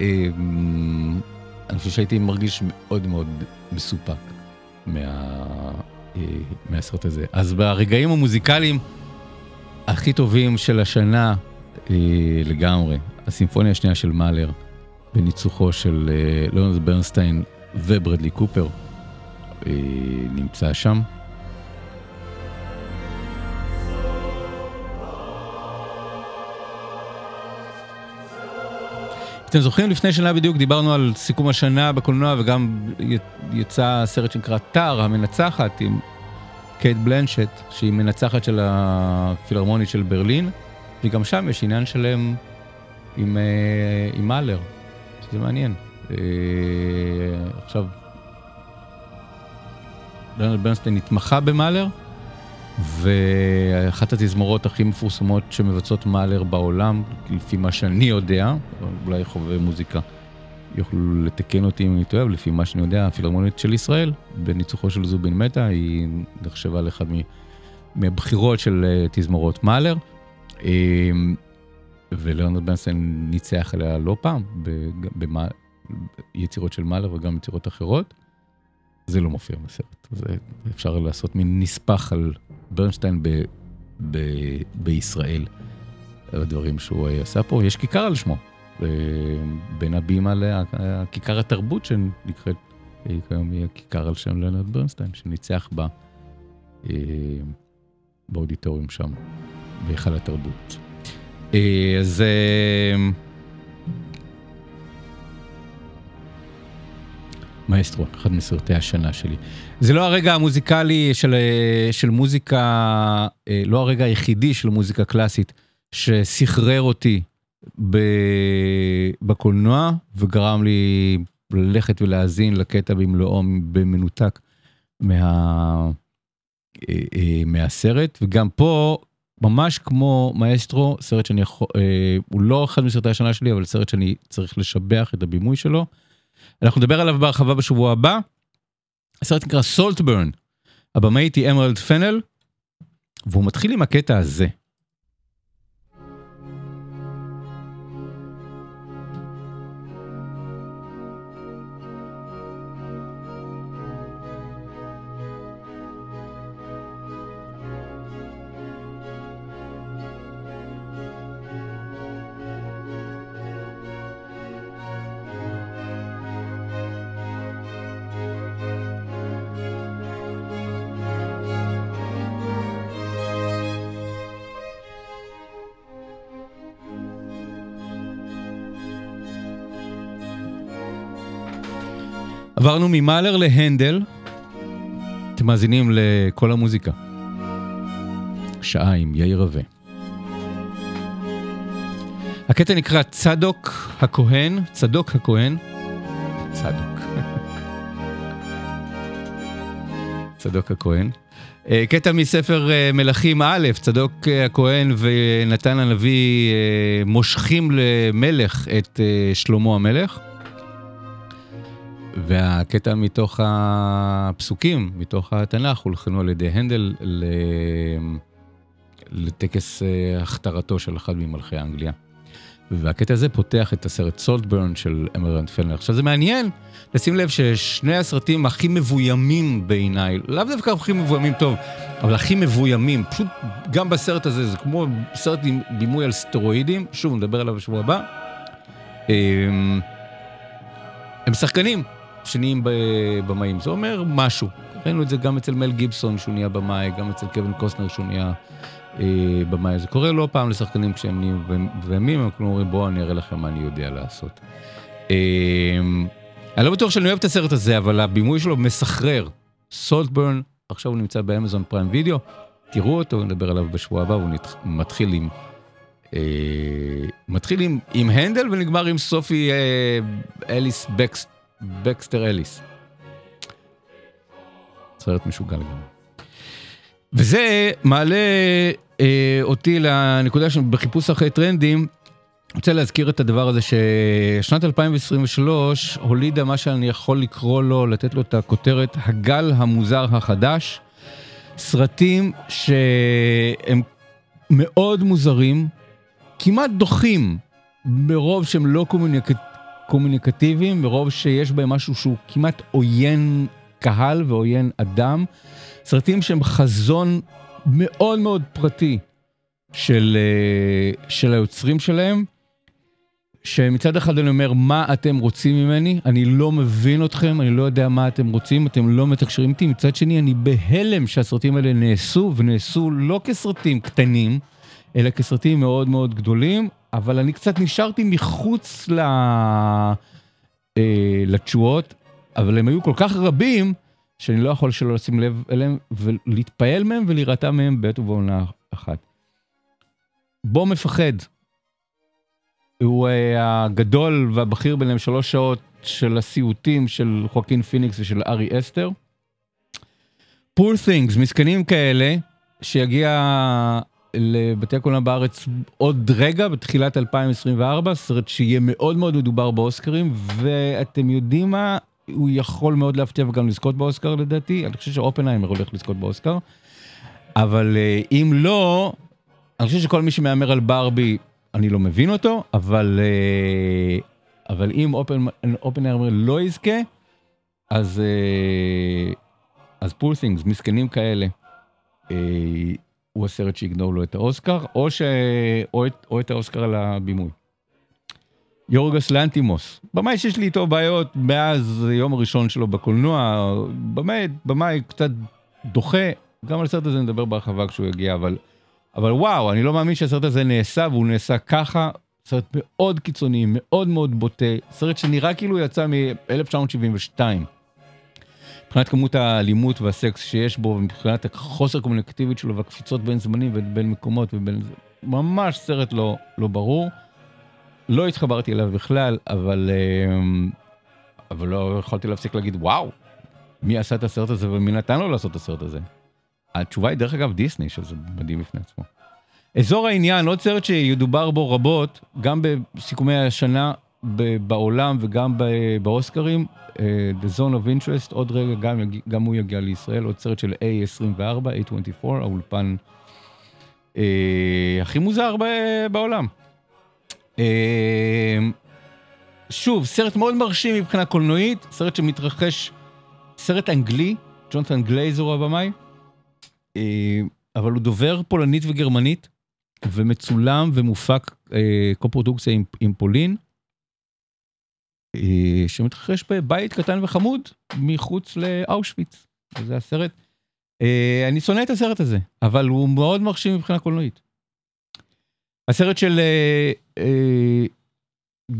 I: אמ, אני חושב שהייתי מרגיש מאוד מאוד מסופק מה, אה, מהסרט הזה. אז ברגעים המוזיקליים הכי טובים של השנה אה, לגמרי, הסימפוניה השנייה של מאלר, בניצוחו של אה, ליאונרד ברנסטיין וברדלי קופר, נמצא שם. אתם זוכרים לפני שנה בדיוק דיברנו על סיכום השנה בקולנוע וגם יצא סרט שנקרא טאר המנצחת עם קייט בלנשט שהיא מנצחת של הפילהרמונית של ברלין וגם שם יש עניין שלם עם, אה, עם מאלר, שזה מעניין. אה, עכשיו, דונלד ברנסטיין התמחה במאלר ואחת התזמורות הכי מפורסמות שמבצעות מאלר בעולם, לפי מה שאני יודע, אולי חובבי מוזיקה יוכלו לתקן אותי אם אני טועה, לפי מה שאני יודע, הפילהרמונית של ישראל, בניצוחו של זובין מטה, היא נחשבה לאחד מהבחירות של אה, תזמורות מאלר. אמ, ולאונרד בנסן ניצח עליה לא פעם ביצירות של מאלר וגם יצירות אחרות. זה לא מופיע בסרט. זה אפשר לעשות מין נספח על ברנשטיין ב, ב, בישראל, על הדברים שהוא עשה פה. יש כיכר על שמו, בין הבימה לכיכר התרבות שנקראת, כיום היא הכיכר על שם לנרד ברנסטיין, שניצח בה אה, באודיטוריום שם, בהיכל התרבות. אה, אז... אה, מאסטרו, אחד מסרטי השנה שלי. זה לא הרגע המוזיקלי של, של מוזיקה, אה, לא הרגע היחידי של מוזיקה קלאסית שסחרר אותי בקולנוע וגרם לי ללכת ולהאזין לקטע במלואו במנותק מה, אה, אה, מהסרט, וגם פה, ממש כמו מאסטרו, סרט שאני יכול, הוא לא אחד מסרטי השנה שלי, אבל סרט שאני צריך לשבח את הבימוי שלו. אנחנו נדבר עליו בהרחבה בשבוע הבא. הסרט נקרא סולטברן, הבמאית היא אמרלד פנל, והוא מתחיל עם הקטע הזה. עברנו ממאלר להנדל, אתם מאזינים לכל המוזיקה. שעה עם יאיר רווה. הקטע נקרא צדוק הכהן, צדוק הכהן, צדוק. *laughs* צדוק הכהן. אה, קטע מספר אה, מלכים א', צדוק אה, הכהן ונתן הנביא מושכים למלך את שלמה המלך. והקטע מתוך הפסוקים, מתוך התנ"ך, הולחנו על ידי הנדל לטקס אה, הכתרתו של אחד ממלכי אנגליה. והקטע הזה פותח את הסרט סולטברן של אמרנט פלנר. עכשיו זה מעניין לשים לב ששני הסרטים הכי מבוימים בעיניי, לאו דווקא הכי מבוימים טוב, אבל הכי מבוימים, פשוט גם בסרט הזה זה כמו סרט עם דימוי על סטרואידים, שוב נדבר עליו בשבוע הבא. אמ, הם שחקנים שנהיים במאים, זה אומר משהו. ראינו את זה גם אצל מל גיבסון שהוא נהיה במאי, גם אצל קווין קוסטנר שהוא נהיה אה, במאי. זה קורה לא פעם לשחקנים כשהם נהיים במאים, הם כאילו אומרים בואו אני אראה לכם מה אני יודע לעשות. אה, אני לא בטוח שאני אוהב את הסרט הזה, אבל הבימוי שלו מסחרר. סולטברן, עכשיו הוא נמצא באמזון פריים וידאו, תראו אותו, נדבר עליו בשבוע הבא, הוא נת... מתחיל עם... אה, מתחיל עם, עם הנדל ונגמר עם סופי אה, אליס בקס, בקסטר אליס. סרט משוגע לגמרי. וזה מעלה אה, אותי לנקודה שבחיפוש אחרי טרנדים, רוצה להזכיר את הדבר הזה ששנת 2023 הולידה מה שאני יכול לקרוא לו, לתת לו את הכותרת, הגל המוזר החדש. סרטים שהם מאוד מוזרים, כמעט דוחים, מרוב שהם לא קומוניק... קומוניקטיביים, מרוב שיש בהם משהו שהוא כמעט עוין קהל ועוין אדם. סרטים שהם חזון מאוד מאוד פרטי של, אה, של היוצרים שלהם, שמצד אחד אני אומר, מה אתם רוצים ממני? אני לא מבין אתכם, אני לא יודע מה אתם רוצים, אתם לא מתקשרים איתי. מצד שני, אני בהלם שהסרטים האלה נעשו, ונעשו לא כסרטים קטנים, אלא כסרטים מאוד מאוד גדולים, אבל אני קצת נשארתי מחוץ ל... אה, לתשואות, אבל הם היו כל כך רבים, שאני לא יכול שלא לשים לב אליהם ולהתפעל מהם ולהירתע מהם בעת ובעונה אחת. בו מפחד. הוא אה, הגדול והבכיר ביניהם שלוש שעות של הסיוטים של חוקין פיניקס ושל ארי אסתר. פור תינגס, מסכנים כאלה, שיגיע לבתי הקולנוע בארץ עוד רגע, בתחילת 2024, סרט שיהיה מאוד מאוד מדובר באוסקרים, ואתם יודעים מה? הוא יכול מאוד להפתיע וגם לזכות באוסקר לדעתי, אני חושב שאופנהיימר הולך לזכות באוסקר, אבל אה, אם לא, אני חושב שכל מי שמהמר על ברבי, אני לא מבין אותו, אבל, אה, אבל אם אופנהיימר לא יזכה, אז, אה, אז מסכנים כאלה, הוא הסרט שיגנוב לו את האוסקר, או, ש... או, את... או את האוסקר על הבימוי. יורגס לנטימוס, במאי שיש לי איתו בעיות מאז היום הראשון שלו בקולנוע, במאי, במאי קצת דוחה, גם על הסרט הזה נדבר בהרחבה כשהוא יגיע, אבל, אבל וואו, אני לא מאמין שהסרט הזה נעשה והוא נעשה ככה, סרט מאוד קיצוני, מאוד מאוד בוטה, סרט שנראה כאילו יצא מ-1972. מבחינת כמות האלימות והסקס שיש בו, מבחינת החוסר קומוניקטיבית שלו והקפיצות בין זמנים ובין מקומות ובין... ממש סרט לא, לא ברור. לא התחברתי אליו בכלל, אבל, אמ, אבל לא יכולתי להפסיק להגיד, וואו, מי עשה את הסרט הזה ומי נתן לו לעשות את הסרט הזה? התשובה היא דרך אגב דיסני, שזה מדהים בפני עצמו. אזור העניין, עוד סרט שידובר בו רבות, גם בסיכומי השנה בעולם וגם באוסקרים, uh, The Zone of Interest, עוד רגע גם, גם הוא יגיע לישראל, עוד סרט של A24, A24, האולפן uh, הכי מוזר בעולם. אמ, שוב, סרט מאוד מרשים מבחינה קולנועית, סרט שמתרחש, סרט אנגלי, ג'ונתן גלייזור הבמאי, אמ, אבל הוא דובר פולנית וגרמנית, ומצולם ומופק אה, קו-פרודוקציה עם, עם פולין, אה, שמתרחש בבית קטן וחמוד מחוץ לאושוויץ. וזה הסרט. אה, אני שונא את הסרט הזה, אבל הוא מאוד מרשים מבחינה קולנועית. הסרט של, אה, אה,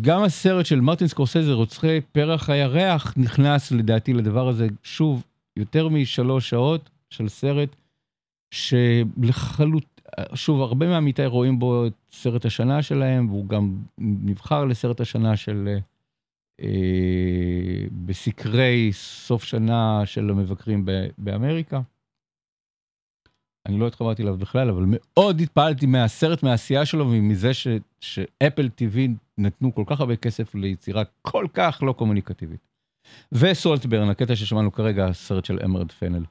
I: גם הסרט של מרטין סקורסזה, רוצחי פרח הירח, נכנס לדעתי לדבר הזה, שוב, יותר משלוש שעות של סרט שלחלוט... שוב, הרבה מעמיתי רואים בו את סרט השנה שלהם, והוא גם נבחר לסרט השנה של... אה, בסקרי סוף שנה של המבקרים באמריקה. אני לא התחברתי אליו בכלל, אבל מאוד התפעלתי מהסרט, מהעשייה שלו ומזה ש, שאפל TV נתנו כל כך הרבה כסף ליצירה כל כך לא קומוניקטיבית. וסולטברן, הקטע ששמענו כרגע, הסרט של אמרד פנל,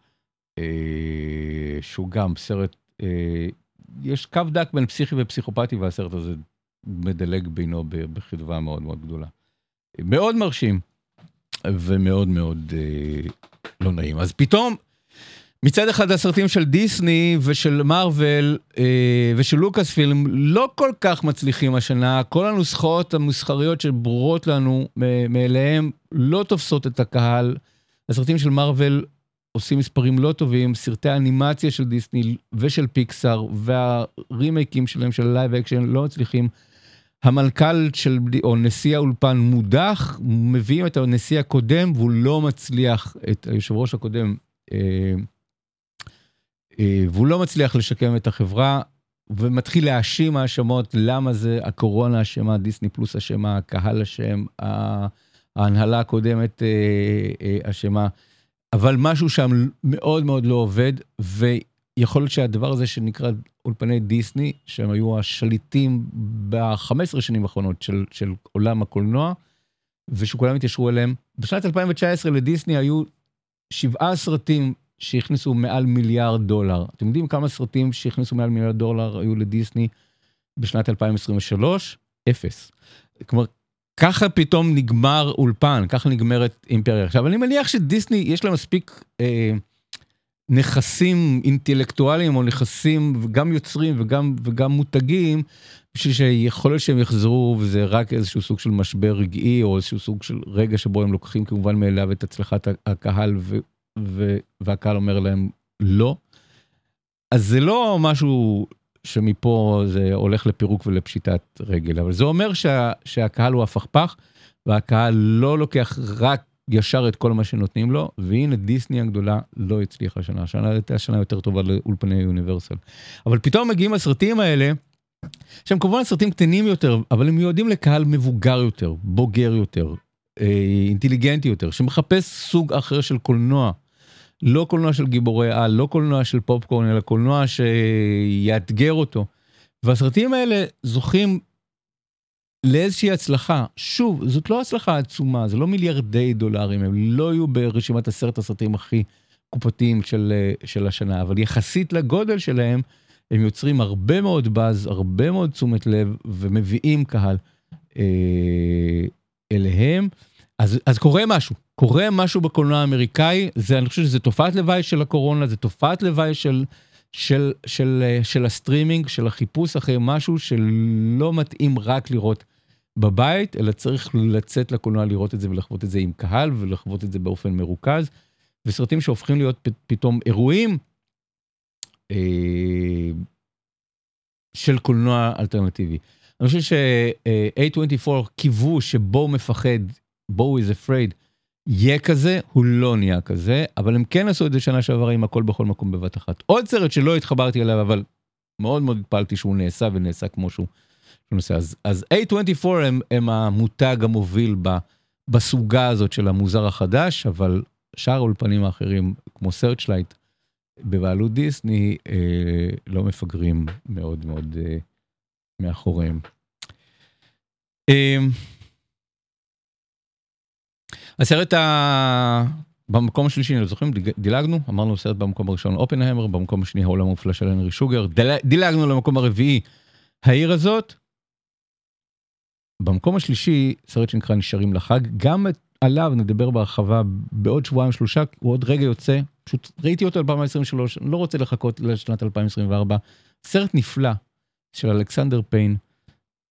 I: אה, שהוא גם סרט, אה, יש קו דק בין פסיכי ופסיכופתי, והסרט הזה מדלג בינו בחדווה מאוד מאוד גדולה. מאוד מרשים, ומאוד מאוד אה, לא נעים. אז פתאום, מצד אחד הסרטים של דיסני ושל מארוול אה, ושל לוקאס פילם לא כל כך מצליחים השנה, כל הנוסחאות המסחריות שברורות לנו מאליהם לא תופסות את הקהל. הסרטים של מארוול עושים מספרים לא טובים, סרטי האנימציה של דיסני ושל פיקסאר והרימייקים שלהם של live action לא מצליחים. המנכ"ל של, או נשיא האולפן מודח, מביאים את הנשיא הקודם והוא לא מצליח, את היושב ראש הקודם, אה, אה, והוא לא מצליח לשקם את החברה, ומתחיל להאשים האשמות, למה זה הקורונה אשמה, דיסני פלוס אשמה, הקהל אשם, ההנהלה הקודמת אה, אשמה, אבל משהו שם מאוד מאוד לא עובד, ויכול להיות שהדבר הזה שנקרא אולפני דיסני, שהם היו השליטים ב-15 שנים האחרונות של, של עולם הקולנוע, ושכולם התיישרו אליהם. בשנת 2019 לדיסני היו שבעה סרטים שהכניסו מעל מיליארד דולר. אתם יודעים כמה סרטים שהכניסו מעל מיליארד דולר היו לדיסני בשנת 2023? אפס. כלומר, ככה פתאום נגמר אולפן, ככה נגמרת אימפריה. עכשיו, אני מניח שדיסני, יש לה מספיק אה, נכסים אינטלקטואליים, או נכסים, גם יוצרים וגם, וגם מותגים, בשביל שיכול להיות שהם יחזרו, וזה רק איזשהו סוג של משבר רגעי, או איזשהו סוג של רגע שבו הם לוקחים כמובן מאליו את הצלחת הקהל, ו, ו, והקהל אומר להם לא. אז זה לא משהו שמפה זה הולך לפירוק ולפשיטת רגל, אבל זה אומר שה, שהקהל הוא הפכפך, והקהל לא לוקח רק ישר את כל מה שנותנים לו, והנה דיסני הגדולה לא הצליחה השנה, השנה הייתה שנה יותר טובה לאולפני אוניברסל. אבל פתאום מגיעים הסרטים האלה, שהם כמובן סרטים קטנים יותר, אבל הם מיועדים לקהל מבוגר יותר, בוגר יותר, אה, אינטליגנטי יותר, שמחפש סוג אחר של קולנוע. לא קולנוע של גיבורי על, לא קולנוע של פופקורן, אלא קולנוע שיאתגר אותו. והסרטים האלה זוכים לאיזושהי הצלחה. שוב, זאת לא הצלחה עצומה, זה לא מיליארדי דולרים, הם לא יהיו ברשימת עשרת הסרטים הכי קופתיים של, של השנה, אבל יחסית לגודל שלהם, הם יוצרים הרבה מאוד באז, הרבה מאוד תשומת לב, ומביאים קהל אה, אליהם. אז, אז קורה משהו, קורה משהו בקולנוע האמריקאי, זה, אני חושב שזה תופעת לוואי של הקורונה, זה תופעת לוואי של, של, של, של, של הסטרימינג, של החיפוש אחרי משהו שלא מתאים רק לראות בבית, אלא צריך לצאת לקולנוע לראות את זה ולחוות את זה עם קהל ולחוות את זה באופן מרוכז. וסרטים שהופכים להיות פתאום אירועים אה, של קולנוע אלטרנטיבי. אני חושב ש-A24 קיוו שבו מפחד, בו הוא is afraid, יהיה כזה, הוא לא נהיה כזה, אבל הם כן עשו את זה שנה שעברה עם הכל בכל מקום בבת אחת. עוד סרט שלא התחברתי אליו, אבל מאוד מאוד התפלתי שהוא נעשה ונעשה כמו שהוא. אז, אז A24 הם, הם המותג המוביל ב, בסוגה הזאת של המוזר החדש, אבל שאר האולפנים האחרים, כמו Searchlight, בבעלות דיסני, אה, לא מפגרים מאוד מאוד אה, מאחוריהם. אה, הסרט ה... במקום השלישי, אני לא זוכרים, דילגנו, אמרנו סרט במקום הראשון אופנהיימר, במקום השני העולם המופלא של הנרי שוגר, דילגנו למקום הרביעי, העיר הזאת. במקום השלישי, סרט שנקרא נשארים לחג, גם עליו נדבר בהרחבה בעוד שבועיים שלושה, הוא עוד רגע יוצא, פשוט ראיתי אותו 2023, אני לא רוצה לחכות לשנת 2024. סרט נפלא של אלכסנדר פיין,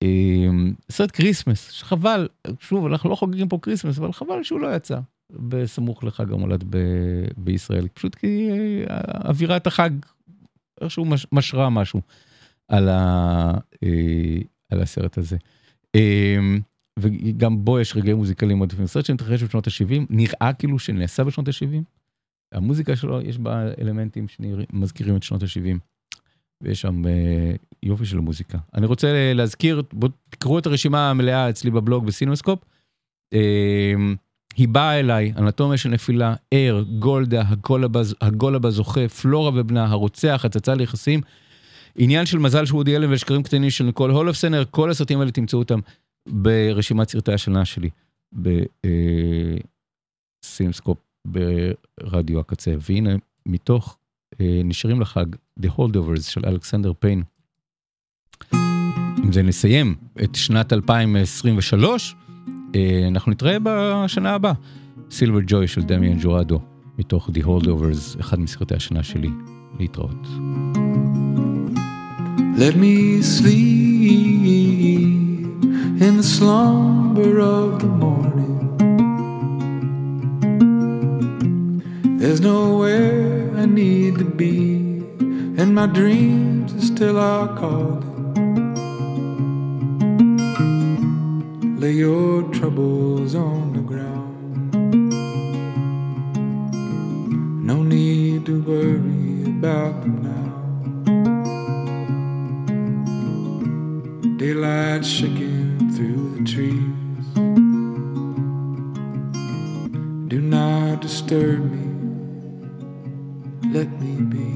I: אמ, סרט כריסמס, שחבל, שוב, אנחנו לא חוגגים פה כריסמס, אבל חבל שהוא לא יצא בסמוך לחג המולד ב- בישראל, פשוט כי אה, אווירת החג איכשהו מש, משרה משהו על, ה, אה, על הסרט הזה. אמ, וגם בו יש רגעי מוזיקליים מאוד יפים. סרט שמתרחש בשנות ה-70, נראה כאילו שנעשה בשנות ה-70. המוזיקה שלו, יש בה אלמנטים שמזכירים את שנות ה-70. ויש שם אה, יופי של מוזיקה. אני רוצה להזכיר, בואו תקראו את הרשימה המלאה אצלי בבלוג בסינמסקופ. אה, היא באה אליי, אנטומיה של נפילה, אר, גולדה, הגולבה זוכה, פלורה ובנה, הרוצח, הצצה ליחסים. עניין של מזל של וודי אלן ושקרים קטנים של ניקול הולפסנר, כל הסרטים האלה תמצאו אותם ברשימת סרטי השנה שלי, בסימסקופ ברדיו הקצה. והנה, מתוך אה, נשארים לחג, The Holdovers של אלכסנדר פיין. עם זה נסיים את שנת 2023, אה, אנחנו נתראה בשנה הבאה. סילבר ג'וי של דמיאן ג'ורדו, מתוך The Holdovers, אחד מסרטי השנה שלי. להתראות.
K: Let me sleep in the slumber of the morning. There's nowhere I need to be, and my dreams are still are calling. Lay your troubles on the ground. No need to worry about them now. Daylight shaking through the trees. Do not disturb me. Let me be.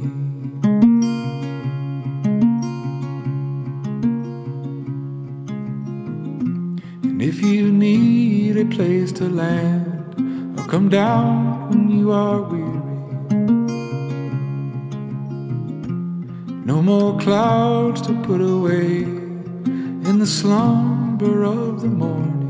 K: And if you need a place to land, I'll come down when you are weary. No more clouds to put away in the slumber of the morning.